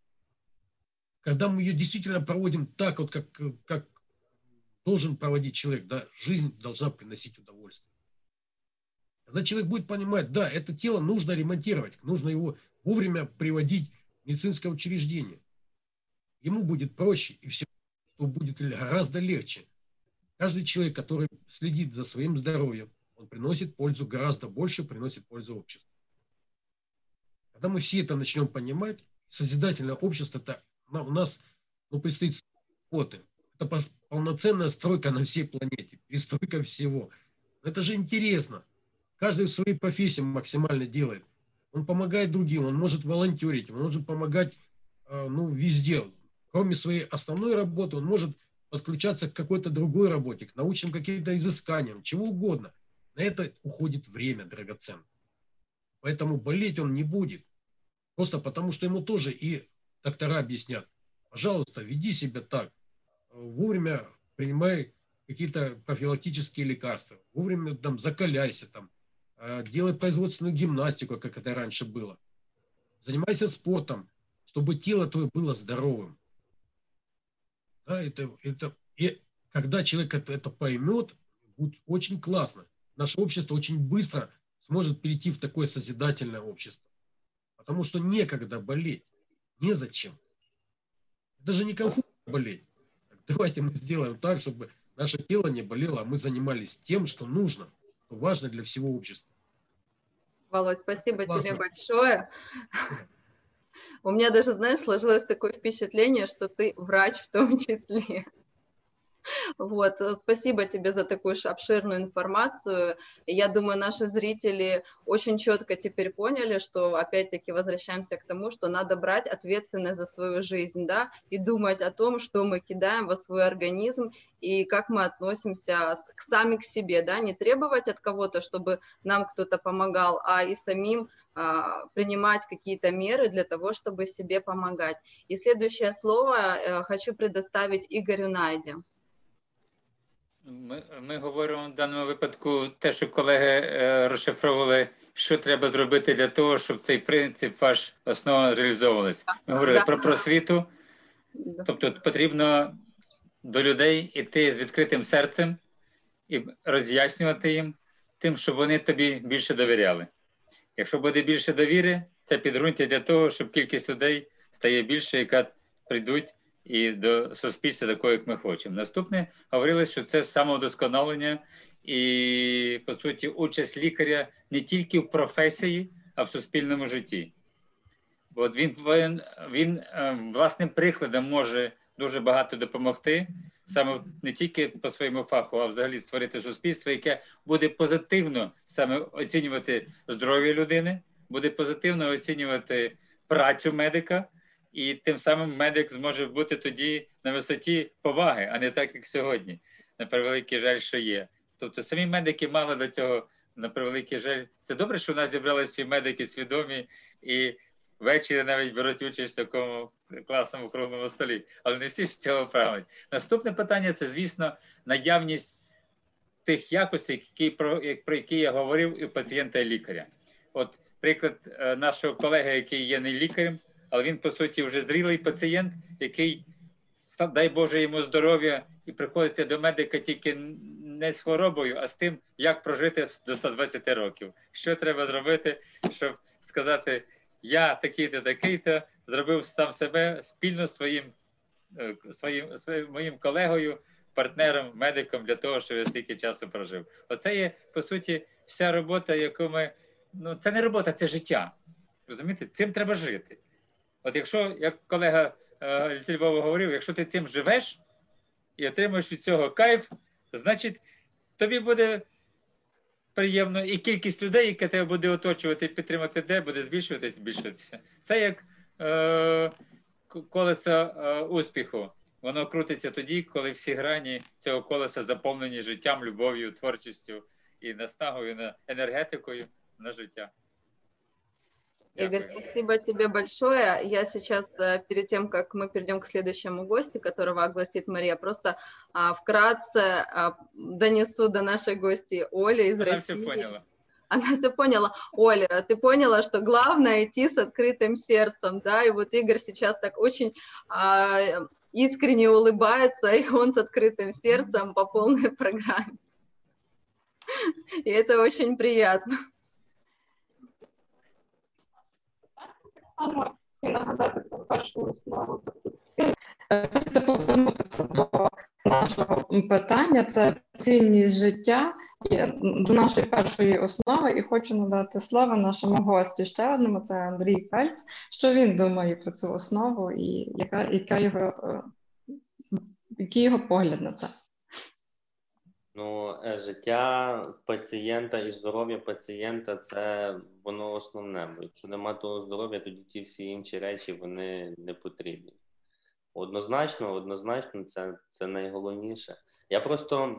I: Когда мы ее действительно проводим так, вот как, как должен проводить человек, да, жизнь должна приносить удовольствие. Когда человек будет понимать, да, это тело нужно ремонтировать, нужно его вовремя приводить в медицинское учреждение. Ему будет проще, и все будет гораздо легче. Каждый человек, который следит за своим здоровьем, он приносит пользу гораздо больше, приносит пользу обществу. Когда мы все это начнем понимать, созидательное общество, это у нас ну, предстоит работы. Это полноценная стройка на всей планете, перестройка всего. Это же интересно. Каждый в своей профессии максимально делает. Он помогает другим, он может волонтерить, он может помогать э, ну, везде кроме своей основной работы, он может подключаться к какой-то другой работе, к научным каким-то изысканиям, чего угодно. На это уходит время драгоценное. Поэтому болеть он не будет. Просто потому, что ему тоже и доктора объяснят. Пожалуйста, веди себя так. Вовремя принимай какие-то профилактические лекарства. Вовремя там закаляйся, там, э, делай производственную гимнастику, как это раньше было. Занимайся спортом, чтобы тело твое было здоровым. Да, это, это, и когда человек это, это поймет, будет очень классно. Наше общество очень быстро сможет перейти в такое созидательное общество. Потому что некогда болеть. Незачем. Это же некомфортно болеть. давайте мы сделаем так, чтобы наше тело не болело, а мы занимались тем, что нужно, что важно для всего общества.
A: Володь, спасибо Классно. тебе большое. У меня даже, знаешь, сложилось такое впечатление, что ты врач в том числе. Вот, э, спасибо тебе за такую обширную информацию. Я думаю, наши зрители очень четко теперь поняли, что опять-таки возвращаемся к тому, что надо брать ответственность за свою жизнь, да, и думать о том, что мы кидаем во свой организм и как мы относимся к, сами к себе, да, не требовать от кого-то, чтобы нам кто-то помогал, а и самим а, принимать какие-то меры для того, чтобы себе помогать. И следующее слово э, хочу предоставить Игорю Найде.
G: Ми ми говоримо в даному випадку те, що колеги е, розшифровували, що треба зробити для того, щоб цей принцип ваш основа реалізовувалась. Ми говорили да. про просвіту, тобто потрібно до людей йти з відкритим серцем і роз'яснювати їм тим, щоб вони тобі більше довіряли. Якщо буде більше довіри, це підґрунтя для того, щоб кількість людей стає більше, яка прийдуть і до суспільства, такого, як ми хочемо. Наступне говорили, що це самовдосконалення і, по суті, участь лікаря не тільки в професії, а в суспільному житті. Бо він він, він власним прикладом може дуже багато допомогти, саме не тільки по своєму фаху, а взагалі створити суспільство, яке буде позитивно саме оцінювати здоров'я людини, буде позитивно оцінювати працю медика і тим самим медик зможе бути тоді на висоті поваги, а не так, як сьогодні. На превеликий жаль, що є. Тобто самі медики мали до цього на превеликий жаль. Це добре, що у нас зібралися медики свідомі і ввечері навіть беруть участь в такому класному круглому столі, але не всі з цього прагнуть. Наступне питання це, звісно, наявність тих якостей, які, про, про які я говорив і пацієнта і лікаря. От приклад е, нашого колеги, який є не лікарем, але він, по суті, вже зрілий пацієнт, який, дай Боже, йому здоров'я, і приходити до медика тільки не з хворобою, а з тим, як прожити до 120 років. Що треба зробити, щоб сказати, я такий-то, такий-то, зробив сам себе спільно з своїм, е, своїм, своїм моїм колегою, партнером, медиком для того, щоб я стільки часу прожив. Оце є, по суті, вся робота, яку ми. Ну, це не робота, це життя. Розумієте? Цим треба жити. От якщо, як колега е, зі Львова говорив, якщо ти цим живеш і отримуєш від цього кайф, значить тобі буде приємно, і кількість людей, яка тебе буде оточувати і підтримати, де буде збільшуватися, збільшуватися. Це як е, колесо е, успіху. Воно крутиться тоді, коли всі грані цього колеса заповнені життям, любов'ю, творчістю і наснагою, на енергетикою на життя.
A: Игорь, спасибо тебе большое. Я сейчас, э, перед тем, как мы перейдем к следующему гостю, которого огласит Мария, просто а, вкратце а, донесу до нашей гости Оли из
G: Она
A: России.
G: все поняла.
A: Она все поняла. Оля, ты поняла, что главное идти с открытым сердцем, да, и вот Игорь сейчас так очень а, искренне улыбается, и он с открытым сердцем по полной программе. И это очень приятно.
B: Само і нагадати про першу основу. Хочеться повернутися до нашого питання, це цінність життя до нашої першої основи, і хочу надати слово нашому гості ще одному, це Андрій Пельц. Що він думає про цю основу і яка, яка його, е, який його погляд на це?
D: Ну, е, життя пацієнта і здоров'я пацієнта це воно основне. Бо якщо немає того здоров'я, тоді ті всі інші речі вони не потрібні. Однозначно, однозначно, це це найголовніше. Я просто,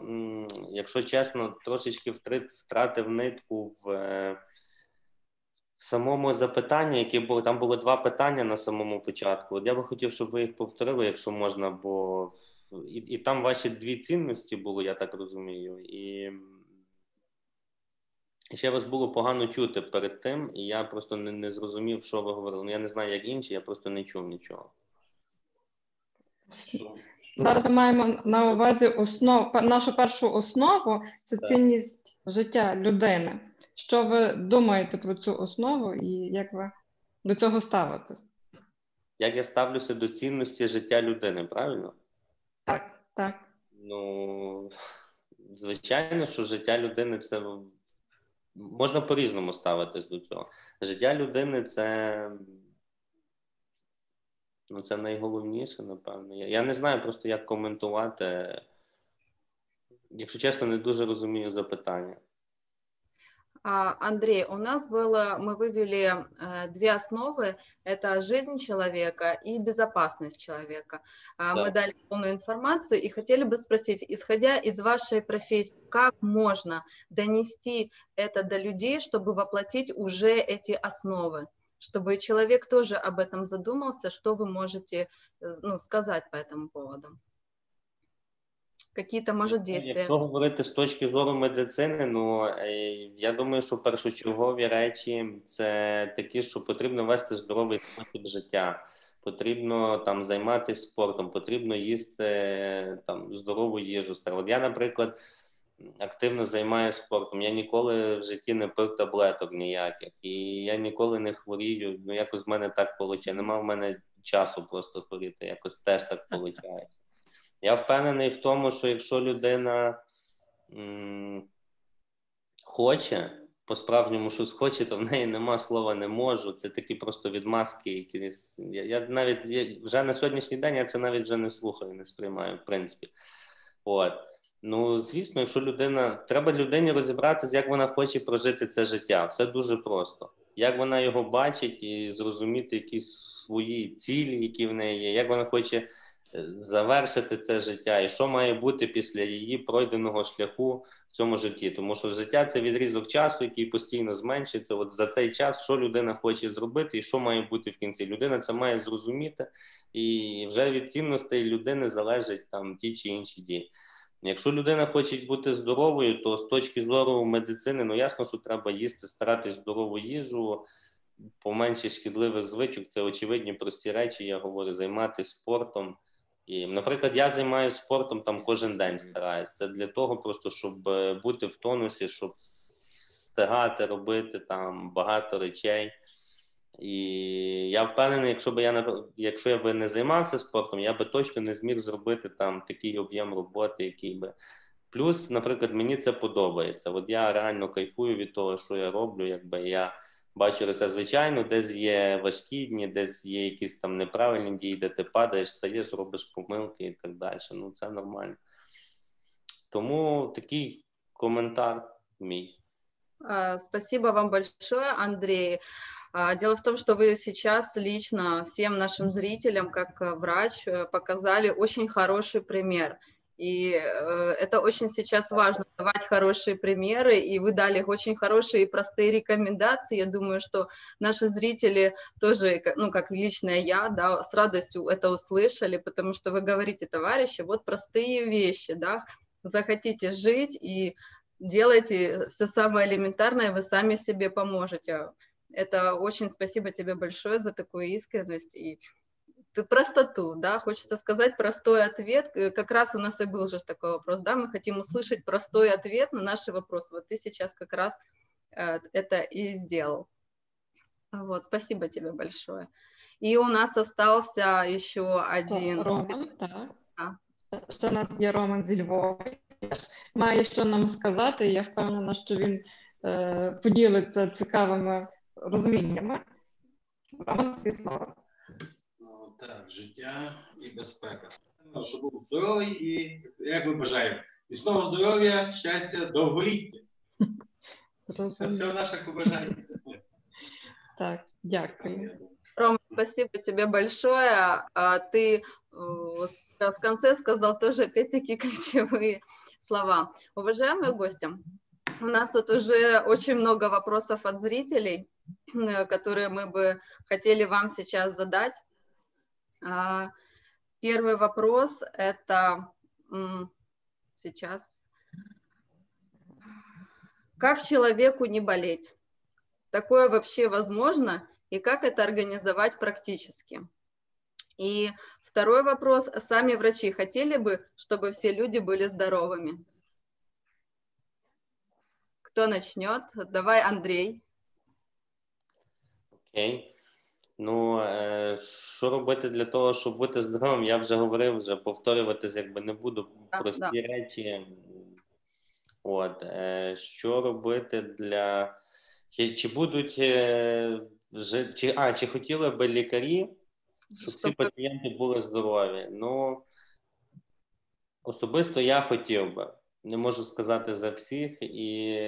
D: якщо чесно, трошечки втратив нитку в, е, в самому запитанні, яке було там було два питання на самому початку. От я би хотів, щоб ви їх повторили, якщо можна, бо і і там ваші дві цінності було, я так розумію. І і ще вас було погано чути перед тим, і я просто не не зрозумів, що ви говорили. Ну, я не знаю, як інші, я просто не чув нічого.
B: Зараз ми маємо на увазі основ, нашу першу основу це так. цінність життя людини. Що ви думаєте про цю основу і як ви до цього ставитесь?
D: Як я ставлюся до цінності життя людини, правильно?
B: Так, так.
D: Ну, звичайно, що життя людини це можна по-різному ставитись до цього. Життя людини це. Ну, це найголовніше, напевно. Я, я не знаю просто, як коментувати. Якщо чесно, не дуже розумію запитання.
A: Андрей, у нас было, мы вывели э, две основы, это жизнь человека и безопасность человека. Да. Мы дали полную информацию и хотели бы спросить, исходя из вашей профессии, как можно донести это до людей, чтобы воплотить уже эти основы? чтобы человек тоже об этом задумался, что вы можете э, ну, сказать по этому поводу? Какие-то, може, дійствия?
D: Якщо говорити з точки зору медицини, ну я думаю, що першочергові речі це такі, що потрібно вести здоровий спосіб життя, потрібно там займатися спортом, потрібно їсти там здорову їжу. От я, наприклад, активно займаюся спортом. Я ніколи в житті не пив таблеток ніяких, і я ніколи не хворію. Ну якось в мене так виходить. Нема в мене часу просто хворіти, якось теж так виходить. Я впевнений в тому, що якщо людина м- хоче, по-справжньому щось хоче, то в неї нема слова не можу. Це такі просто відмазки, які я, я навіть я, вже на сьогоднішній день я це навіть вже не слухаю, не сприймаю, в принципі. От. Ну, звісно, якщо людина, треба людині розібратися, як вона хоче прожити це життя. Все дуже просто. Як вона його бачить, і зрозуміти якісь свої цілі, які в неї є, як вона хоче завершити це життя, і що має бути після її пройденого шляху в цьому житті. Тому що життя це відрізок часу, який постійно зменшується. От за цей час, що людина хоче зробити, і що має бути в кінці. Людина це має зрозуміти, і вже від цінностей людини залежать там ті чи інші дії. Якщо людина хоче бути здоровою, то з точки зору медицини, ну ясно, що треба їсти, старатись здорову їжу, поменше шкідливих звичок. Це очевидні прості речі. Я говорю, займатися спортом. І, наприклад, я займаюся спортом там кожен день стараюсь. Це для того, просто щоб е, бути в тонусі, щоб встигати робити там багато речей. І я впевнений, якщо б я якщо я би не займався спортом, я би точно не зміг зробити там такий об'єм роботи, який би. Плюс, наприклад, мені це подобається. От я реально кайфую від того, що я роблю, якби я бачу це, звичайно, десь є важкі дні, десь є якісь там неправильні дії, де ти падаєш, стаєш, робиш помилки і так далі. Ну, це нормально. Тому такий коментар мій.
A: Спасибо вам большое, Андрей. Дело в том, что вы сейчас лично всем нашим зрителям, как врач, э, показали очень хороший пример. и э, это очень сейчас важно, давать хорошие примеры, и вы дали очень хорошие и простые рекомендации. Я думаю, что наши зрители тоже, ну, как лично я, да, с радостью это услышали, потому что вы говорите, товарищи, вот простые вещи, да, захотите жить и делайте все самое элементарное, вы сами себе поможете. Это очень спасибо тебе большое за такую искренность и простоту, да, хочется сказать простой ответ, э, как раз у нас и был же такой вопрос, да, мы хотим услышать простой ответ на наши вопросы, вот ты сейчас как раз э, это и сделал. Вот, спасибо тебе большое. І у нас остался еще один.
J: Роман, так. Ще у нас є Роман зі Львова. Має що нам сказати. Я впевнена, що він е, поділиться цікавими розуміннями. Роман, тобі слово.
H: Так, життя і безпека. Щоб був здоровий і, як ми бажаємо, міцного здоров'я, щастя, довголіття. Це все наше побажання.
J: Так, дякую.
A: Рома, спасибо тебе большое. А ты в конце сказал тоже опять-таки ключевые слова. Уважаемые гости, у нас тут уже очень много вопросов от зрителей, которые мы бы хотели вам сейчас задать. А, первый вопрос – это сейчас. Как человеку не болеть? Такое вообще возможно? И как это организовать практически? И второй вопрос. Сами врачи хотели бы, чтобы все люди были здоровыми? Кто начнет? Давай, Андрей.
D: Окей. Okay. Ну, е, що робити для того, щоб бути здоровим, я вже говорив, вже повторюватись якби не буду прості да. речі. От, е, Що робити для. Чи, чи будуть е, чи, а, чи хотіли би лікарі, щоб всі пацієнти були здорові? Ну, особисто я хотів би. Не можу сказати за всіх, і,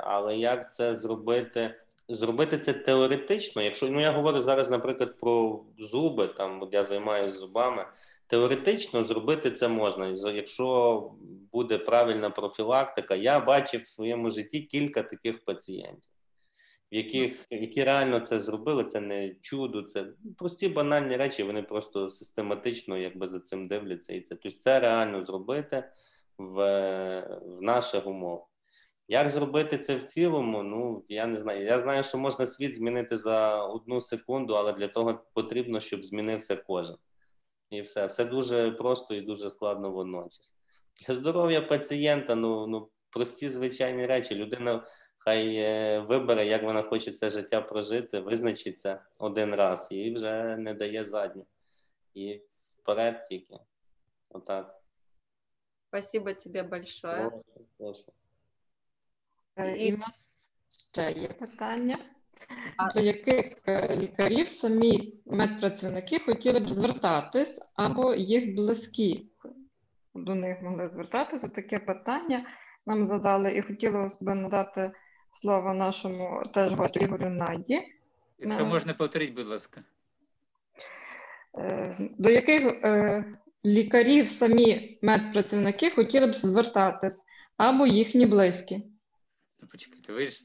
D: але як це зробити? Зробити це теоретично, якщо ну я говорю зараз, наприклад, про зуби, там я займаюся зубами. Теоретично зробити це можна, якщо буде правильна профілактика. Я бачив в своєму житті кілька таких пацієнтів, яких які реально це зробили. Це не чудо, це прості банальні речі. Вони просто систематично якби за цим дивляться, і це тобто це реально зробити в, в наших умовах. Як зробити це в цілому? Ну я не знаю. Я знаю, що можна світ змінити за одну секунду, але для того потрібно, щоб змінився кожен. І все. Все дуже просто і дуже складно водночас. Для здоров'я пацієнта, ну ну прості звичайні речі. Людина хай е, вибере, як вона хоче це життя прожити, визначиться один раз і вже не дає задню. І вперед тільки. Отак.
A: Спасибо тебе большое. Прошу, прошу.
J: Е, і в нас ще є питання. До яких е, лікарів самі медпрацівники хотіли б звертатись або їх близькі до них могли звертатися? Таке питання нам задали і хотілося б надати слово нашому теж гостю Ігорю Наді.
G: Якщо можна повторіть, будь ласка.
J: До яких лікарі, самі медпрацівники хотіли б звертатись або їхні близькі.
G: Ну, почекайте, ви ж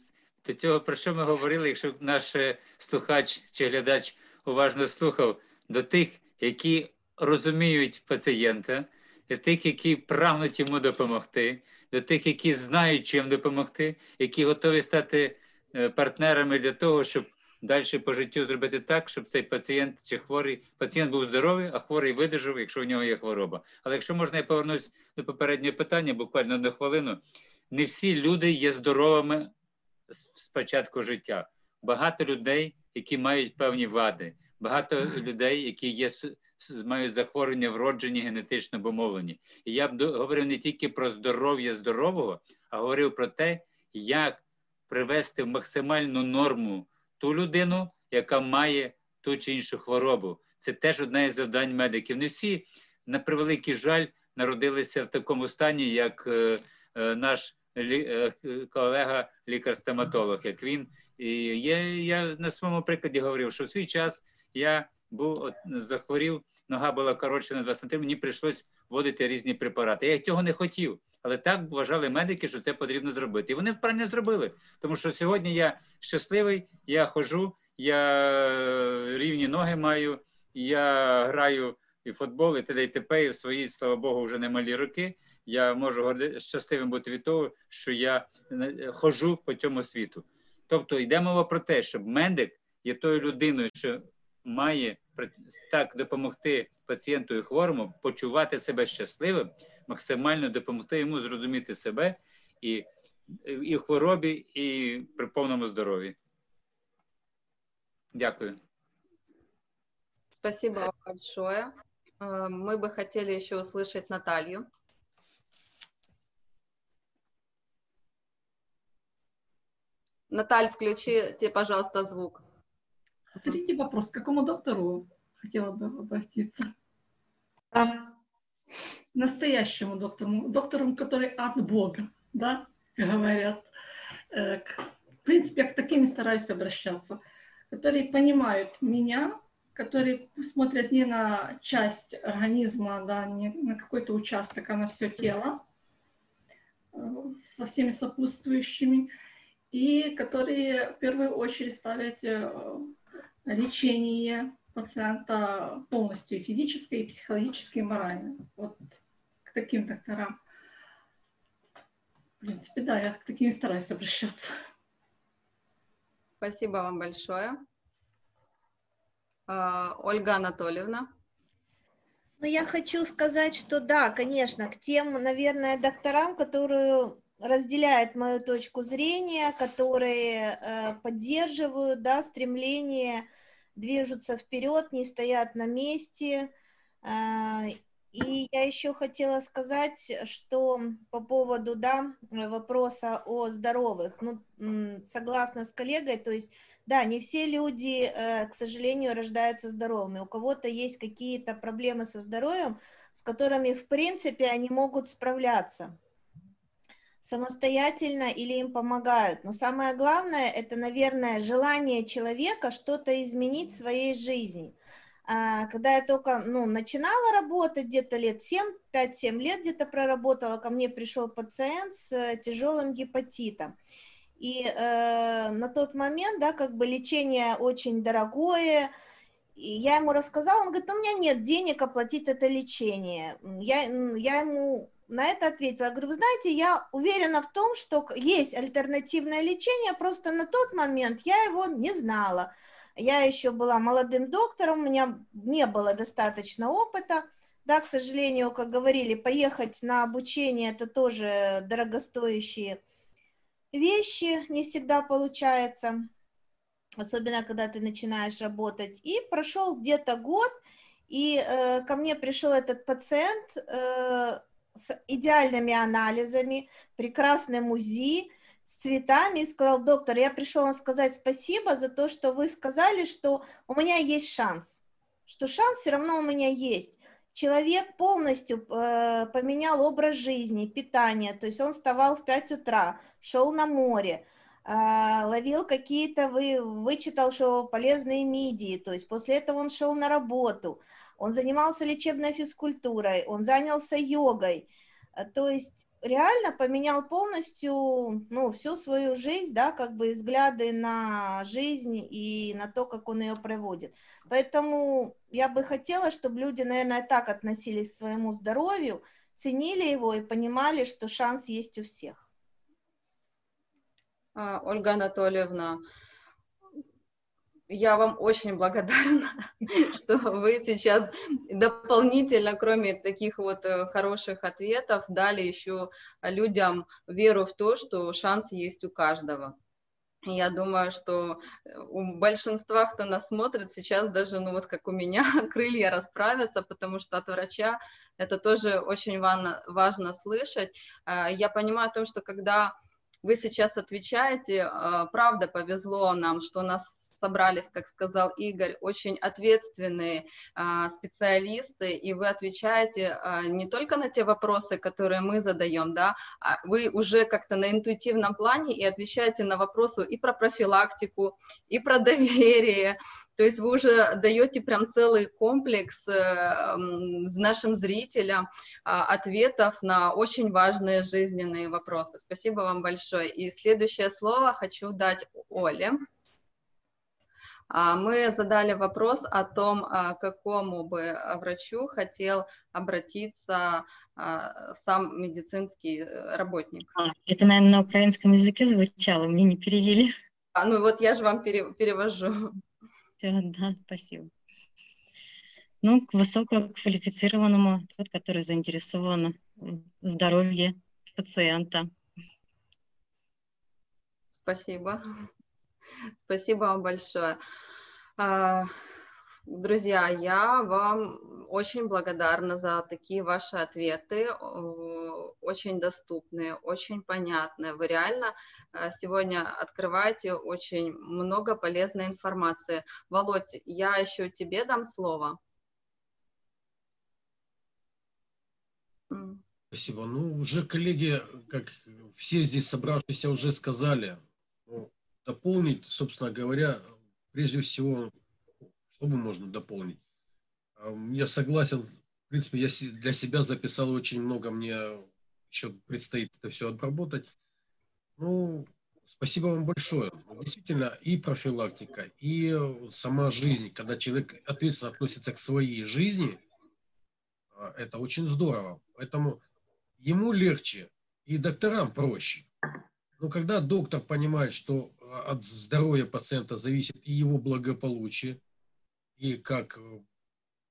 G: до цього про що ми говорили, якщо наш е, слухач чи глядач уважно слухав, до тих, які розуміють пацієнта, до тих, які прагнуть йому допомогти, до тих, які знають, чим допомогти, які готові стати е, партнерами для того, щоб далі по життю зробити так, щоб цей пацієнт чи хворий пацієнт був здоровий, а хворий видержав, якщо у нього є хвороба. Але якщо можна, я повернусь до попереднього питання, буквально одну хвилину. Не всі люди є здоровими з початку життя. Багато людей, які мають певні вади, багато людей, які є мають захворювання вроджені, генетично обумовлені. І я б говорив не тільки про здоров'я здорового, а говорив про те, як привести в максимальну норму ту людину, яка має ту чи іншу хворобу. Це теж одне із завдань медиків. Не всі, на превеликий жаль, народилися в такому стані, як е, наш е, колега, лікар-стоматолог, як він. І є, я на своєму прикладі говорив, що в свій час я був от, захворів, нога була коротша на 2 см, мені прийшлось вводити різні препарати. Я цього не хотів, але так вважали медики, що це потрібно зробити. І вони правильно зробили. Тому що сьогодні я щасливий, я хожу, я рівні ноги маю, я граю і футбол, і т.д. і т.п. і в свої, слава Богу, вже немалі роки Я можу щасливим бути від того, що я е, хожу по цьому світу. Тобто йде мова про те, щоб медик є тою людиною, що має так допомогти пацієнту і хворому почувати себе щасливим, максимально допомогти йому зрозуміти себе і і в хворобі, і при повному здоров'ї. Дякую.
A: Спасибо вам большое. Э, мы бы хотели еще услышать Наталью. Наталь, включите, пожалуйста, звук.
F: Повторите вопрос, к какому доктору хотела бы обратиться?
J: А.
F: Настоящему доктору, доктору, который от Бога, да, говорят. Э, в принципе, я к таким стараюсь обращаться, которые понимают меня, которые смотрят не на часть организма, да, не на какой-то участок, а на все тело э, со всеми сопутствующими, и которые в первую очередь ставят э, лечение пациента полностью и физически, и психологически, и морально. Вот к таким докторам. В принципе, да, я к таким стараюсь обращаться.
A: Спасибо вам большое. А, Ольга Анатольевна.
C: Ну, я хочу сказать, что да, конечно, к тем, наверное, докторам, которые разделяют мою точку зрения, которые э, поддерживают, да, стремление движутся вперед, не стоят на месте. А, и я еще хотела сказать, что по поводу да, вопроса о здоровых, ну, согласна с коллегой, то есть, да, не все люди, э, к сожалению, рождаются здоровыми. У кого-то есть какие-то проблемы со здоровьем, с которыми, в принципе, они могут справляться самостоятельно или им помогают. Но самое главное, это, наверное, желание человека что-то изменить в своей жизни. А, когда я только ну, начинала работать, где-то лет 7, 5-7 лет где-то проработала, ко мне пришел пациент с тяжелым гепатитом. И э, на тот момент, да, как бы лечение очень дорогое, и я ему рассказала, он говорит, у меня нет денег оплатить это лечение. Я, я ему на это ответила. Я говорю, вы знаете, я уверена в том, что есть альтернативное лечение, просто на тот момент я его не знала. Я еще была молодым доктором, у меня не было достаточно опыта. Да, к сожалению, как говорили, поехать на обучение это тоже дорогостоящие вещи, не всегда получается, особенно когда ты начинаешь работать. И прошел где-то год, и э, ко мне пришел этот пациент э, с идеальными анализами, прекрасным УЗИ, с цветами. И сказал, доктор, я пришел вам сказать спасибо за то, что вы сказали, что у меня есть шанс, что шанс все равно у меня есть. Человек полностью э, поменял образ жизни, питание, то есть он вставал в 5 утра, шел на море, э, ловил какие-то, вы, вычитал, что полезные мидии, то есть после этого он шел на работу, он занимался лечебной физкультурой, он занялся йогой. Э, то есть реально поменял полностью, ну, всю свою жизнь, да, как бы взгляды на жизнь и на то, как он ее проводит. Поэтому я бы хотела, чтобы люди, наверное, так относились к своему здоровью, ценили его и понимали, что шанс есть у всех.
A: А, Ольга Анатольевна, я вам очень благодарна, что вы сейчас дополнительно, кроме таких вот э, хороших ответов, дали еще людям веру в то, что шанс есть у каждого. Я думаю, что э, у большинства, кто нас смотрит, сейчас даже, ну вот как у меня, крылья расправятся, потому что от врача это тоже очень важно, важно слышать. А, я понимаю о том, что когда вы сейчас отвечаете, а, правда повезло нам, что нас собрались, как сказал Игорь, очень ответственные а, специалисты, и вы отвечаете а, не только на те вопросы, которые мы задаем, да, а вы уже как-то на интуитивном плане и отвечаете на вопросы и про профилактику, и про доверие, то есть вы уже даете прям целый комплекс э, нашим зрителям а, ответов на очень важные жизненные вопросы. Спасибо вам большое. И следующее слово хочу дать Оле. А, мы задали вопрос о том, а, к какому бы а, врачу хотел обратиться сам медицинский э, работник.
E: Это, наверное, на украинском языке звучало, мне не перевели.
A: А, ну вот я же вам перевожу.
E: Все, да, спасибо. Ну, к высококвалифицированному, тот, который заинтересован в здоровье пациента.
A: Спасибо. Спасибо вам большое. А, друзья, я вам очень благодарна за такие ваши ответы, очень доступные, очень понятные. Вы реально а, сегодня открываете очень много полезной информации. Володь, я еще тебе дам слово.
I: Спасибо. Ну, уже коллеги, как все здесь собравшиеся уже сказали, дополнить, собственно говоря, прежде всего, что бы можно дополнить? Я согласен, в принципе, я для себя записал очень много, мне еще предстоит это все отработать. Ну, спасибо вам большое. Действительно, и профилактика, и сама жизнь, когда человек ответственно относится к своей жизни, а, это очень здорово. Поэтому ему легче, и докторам проще. Но когда доктор понимает, что от здоровья пациента зависит и его благополучие, и как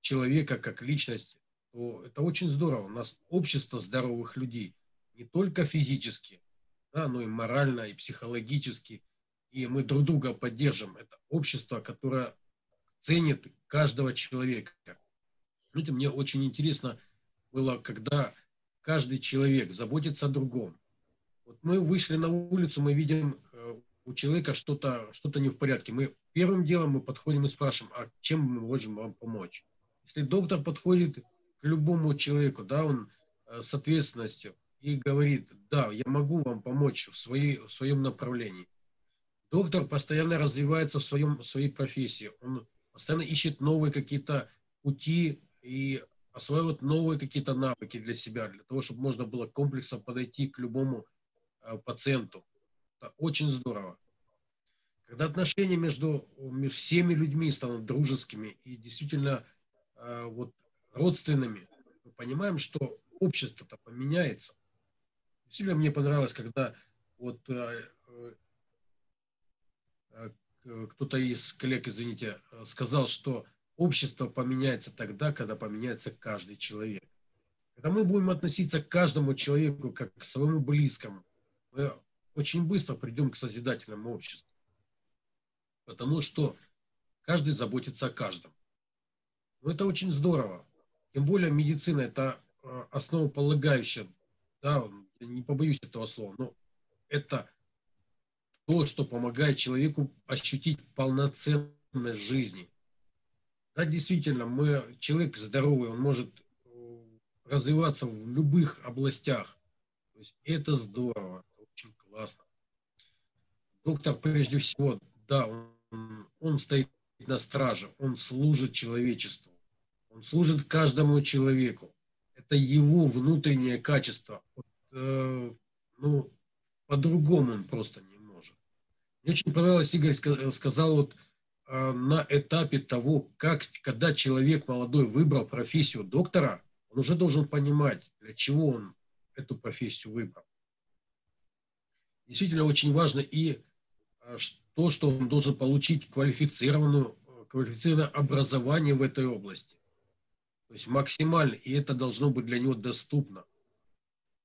I: человека, как личность, то это очень здорово. У нас общество здоровых людей, не только физически, да, но и морально, и психологически. И мы друг друга поддержим. Это общество, которое ценит каждого человека. Знаете, мне очень интересно было, когда каждый человек заботится о другом. Вот мы вышли на улицу, мы видим у человека что-то что не в порядке. Мы первым делом мы подходим и спрашиваем, а чем мы можем вам помочь? Если доктор подходит к любому человеку, да, он э, с ответственностью и говорит, да, я могу вам помочь в, своей, в своем направлении. Доктор постоянно развивается в, своем, в своей профессии. Он постоянно ищет новые какие-то пути и осваивает новые какие-то навыки для себя, для того, чтобы можно было комплексно подойти к любому э, пациенту. Очень здорово. Когда отношения между, между всеми людьми станут дружескими и действительно э, вот, родственными, мы понимаем, что общество-то поменяется. Действительно, мне понравилось, когда вот э, э, кто-то из коллег, извините, сказал, что общество поменяется тогда, когда поменяется каждый человек. Когда мы будем относиться к каждому человеку как к своему близкому, мы очень быстро придем к созидательному обществу. Потому что каждый заботится о каждом. Но это очень здорово. Тем более медицина – это а, основополагающая, да, не побоюсь этого слова, но это то, что помогает человеку ощутить полноценность жизни. Да, действительно, мы, человек здоровый, он может э, развиваться в любых областях. То есть это здорово классно. Доктор, прежде всего, да, он, он стоит на страже, он служит человечеству. Он служит каждому человеку. Это его внутреннее качество. Вот, э, ну, по-другому он просто не может. Мне очень понравилось, Игорь сказал вот э, на этапе того, как, когда человек молодой выбрал профессию доктора, он уже должен понимать, для чего он эту профессию выбрал. Действительно очень важно и э, то, что он должен получить квалифицированную, квалифицированное образование в этой области. То есть максимально, и это должно быть для него доступно.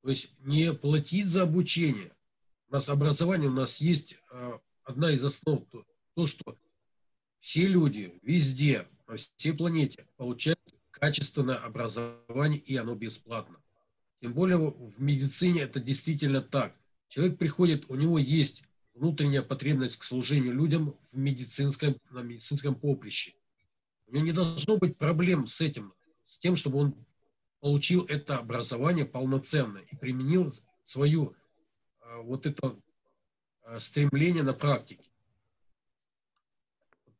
I: То есть не платить за обучение. У нас образование, у нас есть э, одна из основ, то, то, что все люди везде, на всей планете получают качественное образование, и оно бесплатно. Тем более в медицине это действительно так. Человек приходит, у него есть внутренняя потребность к служению людям в медицинском, на медицинском поприще. У него не должно быть проблем с этим, с тем, чтобы он получил это образование полноценно и применил свою а, вот это а, стремление на практике.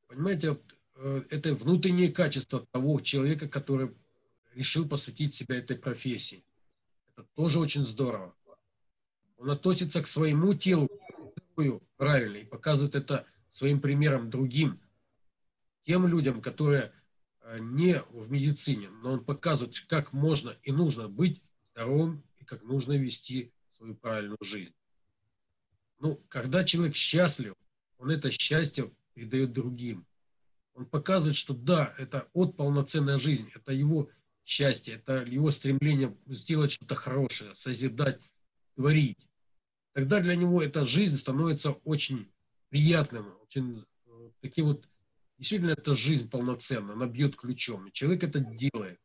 I: Понимаете, э, это внутреннее качество того человека, который решил посвятить себя этой профессии. Это тоже очень здорово. Он относится к своему телу правильно и показывает это своим примером другим, тем людям, которые э, не в медицине, но он показывает, как можно и нужно быть здоровым и как нужно вести свою правильную жизнь. Ну, когда человек счастлив, он это счастье передает другим. Он показывает, что да, это от полноценная жизнь, это его счастье, это его стремление сделать что-то хорошее, созидать, творить. Тогда для него эта жизнь становится очень приятным, очень э, таким вот, действительно, эта жизнь полноценна, она бьет ключом, и человек это делает.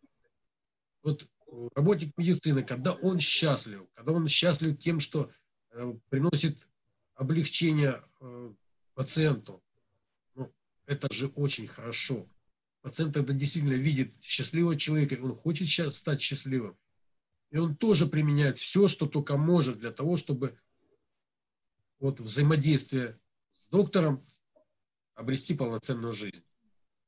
I: Вот э, работник медицины, когда он счастлив, когда он счастлив тем, что э, приносит облегчение э, пациенту, ну, это же очень хорошо. Пациент тогда действительно видит счастливого человека, он хочет сейчас стать счастливым. И он тоже применяет все, что только может для того, чтобы вот взаимодействие с доктором обрести полноценную жизнь.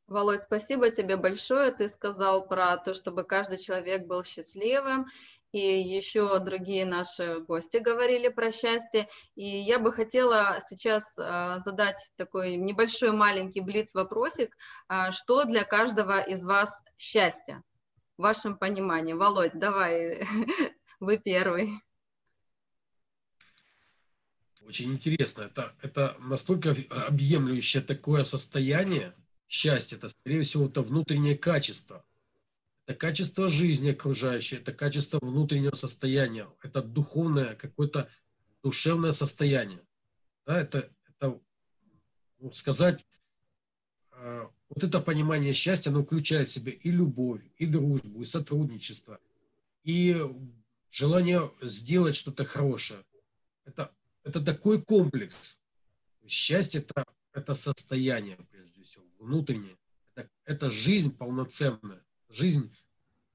A: Володь, спасибо тебе большое. Ты сказал про то, чтобы каждый человек был счастливым, и еще другие наши гости говорили про счастье. И я бы хотела сейчас а, задать такой небольшой маленький блиц-вопросик. А, что для каждого из вас счастье? В вашем понимании. Володь, давай, вы первый.
I: Очень интересно. Это, это настолько объемлющее такое состояние счастья. Это, скорее всего, это внутреннее качество. Это качество жизни окружающей, это качество внутреннего состояния, это духовное, какое-то душевное состояние. Да, это, это ну, сказать, э, вот это понимание счастья, оно включает в себя и любовь, и дружбу, и сотрудничество, и желание сделать что-то хорошее. Это это такой комплекс. Счастье это, это состояние, прежде всего, внутреннее. Это, это жизнь полноценная, жизнь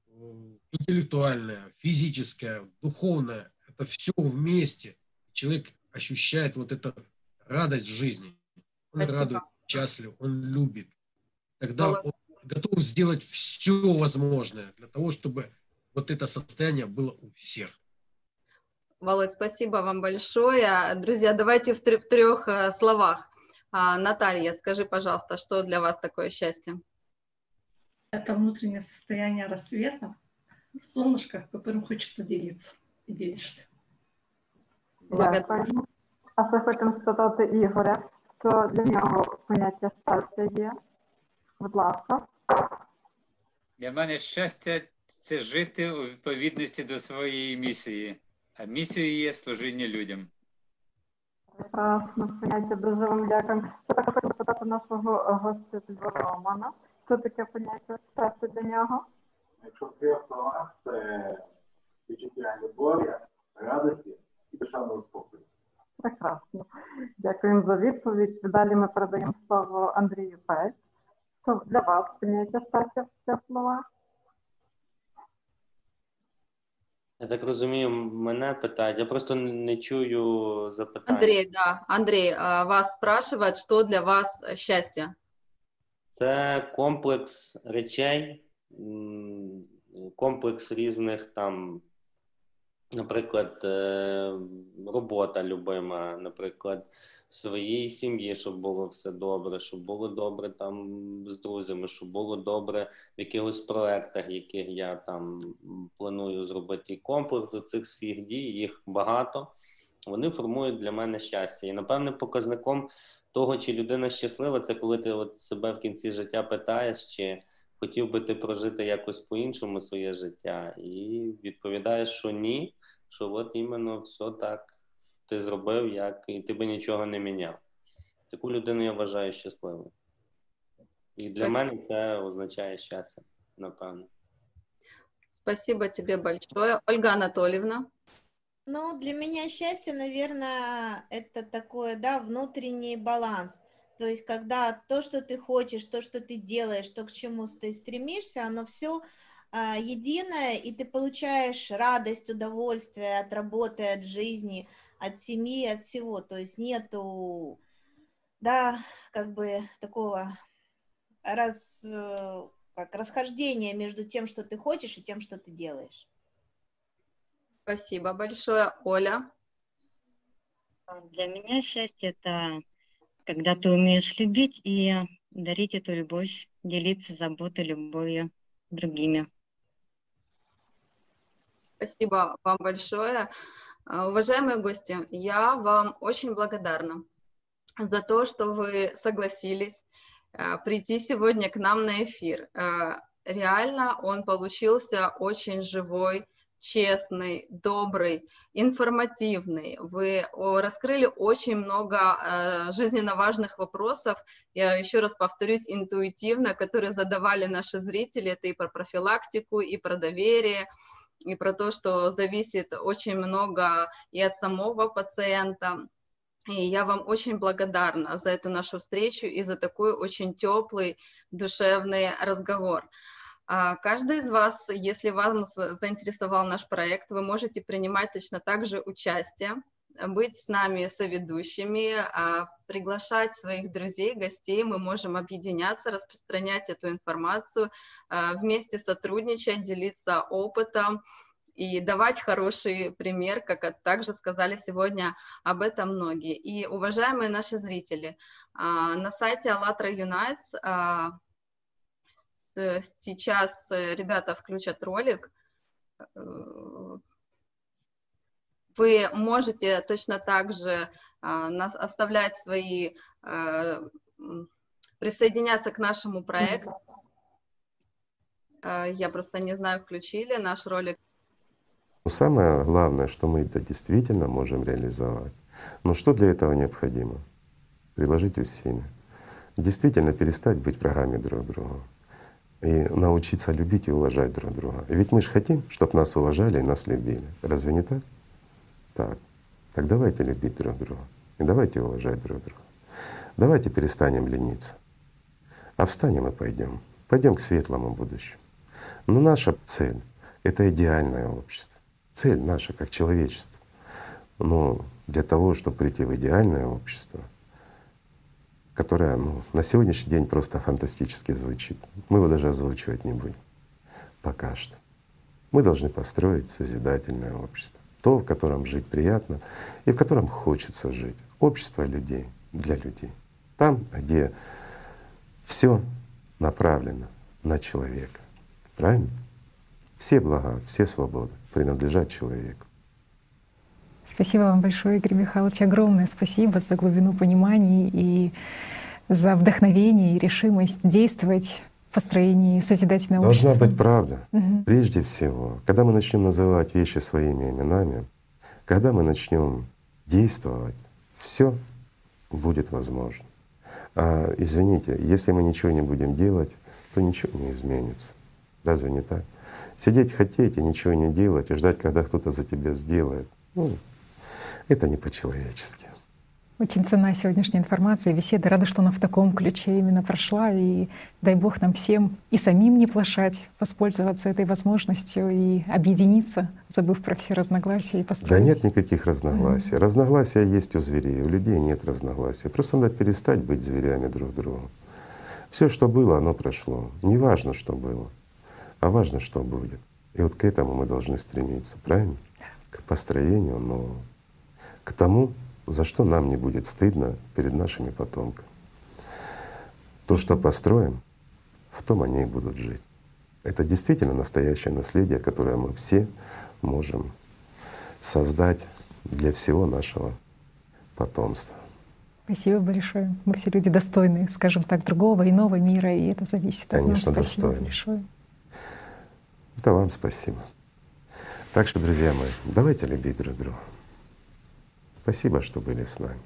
I: э, интеллектуальная, физическая, духовная. Это все вместе. Человек ощущает вот эту радость жизни. Он Спасибо. радует, счастлив, он любит. Тогда он готов сделать все возможное для того, чтобы вот это состояние было у всех.
A: Володь, спасибо вам большое. Друзья, давайте в, тр- в трех э, словах. А, Наталья, скажи, пожалуйста, что для вас такое счастье?
F: Это внутреннее состояние рассвета, солнышко, которым хочется делиться и делишься.
K: Дякую. А ще хочемо спитати Ігоря, що для нього поняття щастя є. Будь ласка.
G: Для мене щастя це жити у відповідності до своєї місії. А місією є служіння людям.
K: Поняття дуже вам дякую. Я хочу запитати нашого гостя Романа. Що таке поняття щастя для нього?
L: Якщо в трьох словах, це відчуття любові, радості і душевного спокою.
K: Прекрасно. Дякуємо за відповідь. Далі ми передаємо слово Андрію Пець. Що для вас поняття щастя в трьох словах?
D: Я так розумію, мене питають. Я просто не чую запитання.
A: Андрей, да. Андрей, вас спрашивают, что для вас счастье?
D: Це комплекс речей, комплекс різних там, наприклад, е, робота любима, наприклад, в своїй сім'ї, щоб було все добре, щоб було добре там з друзями, щоб було добре в якихось проектах, яких я там планую зробити. І комплекс цих всіх дій, їх багато. Вони формують для мене щастя. І напевне, показником того, чи людина щаслива, це коли ти от себе в кінці життя питаєш, чи хотів би ти прожити якось по-іншому своє життя, і відповідаєш, що ні, що от іменно все так ти зробив, як і ти би нічого не міняв. Таку людину я вважаю щасливою. І для мене це означає щастя, напевно.
A: Спасибо тебе большое. Ольга Анатольевна.
C: Ну, для меня счастье, наверное, это такое, да, внутренний баланс. То есть, когда то, что ты хочешь, то, что ты делаешь, то, к чему ты стремишься, оно все а, единое, и ты получаешь радость, удовольствие от работы, от жизни, от семьи, от всего. То есть нету, да, как бы такого раз, как расхождения между тем, что ты хочешь, и тем, что ты делаешь.
A: Спасибо большое. Оля?
E: Для меня счастье – это когда ты умеешь любить и дарить эту любовь, делиться заботой, любовью другими.
A: Спасибо вам большое. А, уважаемые гости, я вам очень благодарна за то, что вы согласились а, прийти сегодня к нам на эфир. А, реально он получился очень живой, честный, добрый, информативный. Вы раскрыли очень много э, жизненно важных вопросов, я еще раз повторюсь, интуитивно, которые задавали наши зрители. Это и про профилактику, и про доверие, и про то, что зависит очень много и от самого пациента. И я вам очень благодарна за эту нашу встречу и за такой очень теплый, душевный разговор. А, каждый из вас, если вам заинтересовал наш проект, вы можете принимать точно так же участие, быть с нами соведущими, а, приглашать своих друзей, гостей, мы можем объединяться, распространять эту информацию, а, вместе сотрудничать, делиться опытом и давать хороший пример, как также сказали сегодня об этом многие. И, уважаемые наши зрители, на сайте АЛЛАТРА Э, сейчас э, ребята включат ролик. Э, вы можете точно так же нас оставлять свои, присоединяться к нашему проекту. Я просто не знаю, включили наш ролик.
M: Самое главное, что мы это действительно можем реализовать. Но что для этого необходимо? Приложить усилия. Действительно перестать быть врагами друг друга и научиться любить и уважать друг друга. Ведь мы же хотим, чтобы нас уважали и нас любили. Разве не так? Так. Так давайте любить друг друга. И давайте уважать друг друга. Давайте перестанем лениться. А встанем и пойдем. Пойдем к светлому будущему. Но наша цель — это идеальное общество. Цель наша как человечество. Но для того, чтобы прийти в идеальное общество — которая ну, на сегодняшний день просто фантастически звучит. Мы его даже озвучивать не будем пока что. Мы должны построить созидательное общество, то, в котором жить приятно и в котором хочется жить. Общество людей для людей. Там, где все направлено на человека. Правильно? Все блага, все свободы принадлежат человеку.
N: Спасибо вам большое, Игорь Михайлович. Огромное спасибо за глубину понимания и за вдохновение и решимость действовать в построении созидательного
M: Должна
N: общества.
M: быть правда.
N: Угу.
M: Прежде всего, когда мы начнем называть вещи своими именами, когда мы начнем действовать, все будет возможно. А, извините, если мы ничего не будем делать, то ничего не изменится. Разве не так? Сидеть хотеть и ничего не делать, и ждать, когда кто-то за тебя сделает, ну, это не по-человечески.
N: Очень цена сегодняшняя информация, беседа. Рада, что она в таком ключе именно прошла. И дай Бог нам всем и самим не плашать, воспользоваться этой возможностью и объединиться, забыв про все разногласия и построить.
M: Да нет никаких разногласий. Mm-hmm. Разногласия есть у зверей, у людей нет разногласий. Просто надо перестать быть зверями друг другу. Все, что было, оно прошло. Неважно, что было. а важно, что будет. И вот к этому мы должны стремиться, правильно? К построению нового, к тому, за что нам не будет стыдно перед нашими потомками. То, что построим, в том они и будут жить. Это действительно настоящее наследие, которое мы все можем создать для всего нашего потомства.
N: Спасибо большое. Мы все люди достойные, скажем так, другого иного мира, и это зависит
M: Конечно,
N: от нас. Спасибо
M: достойны.
N: большое.
M: Это вам спасибо. Так что, друзья мои, давайте любить друг друга. Спасибо, что были с нами.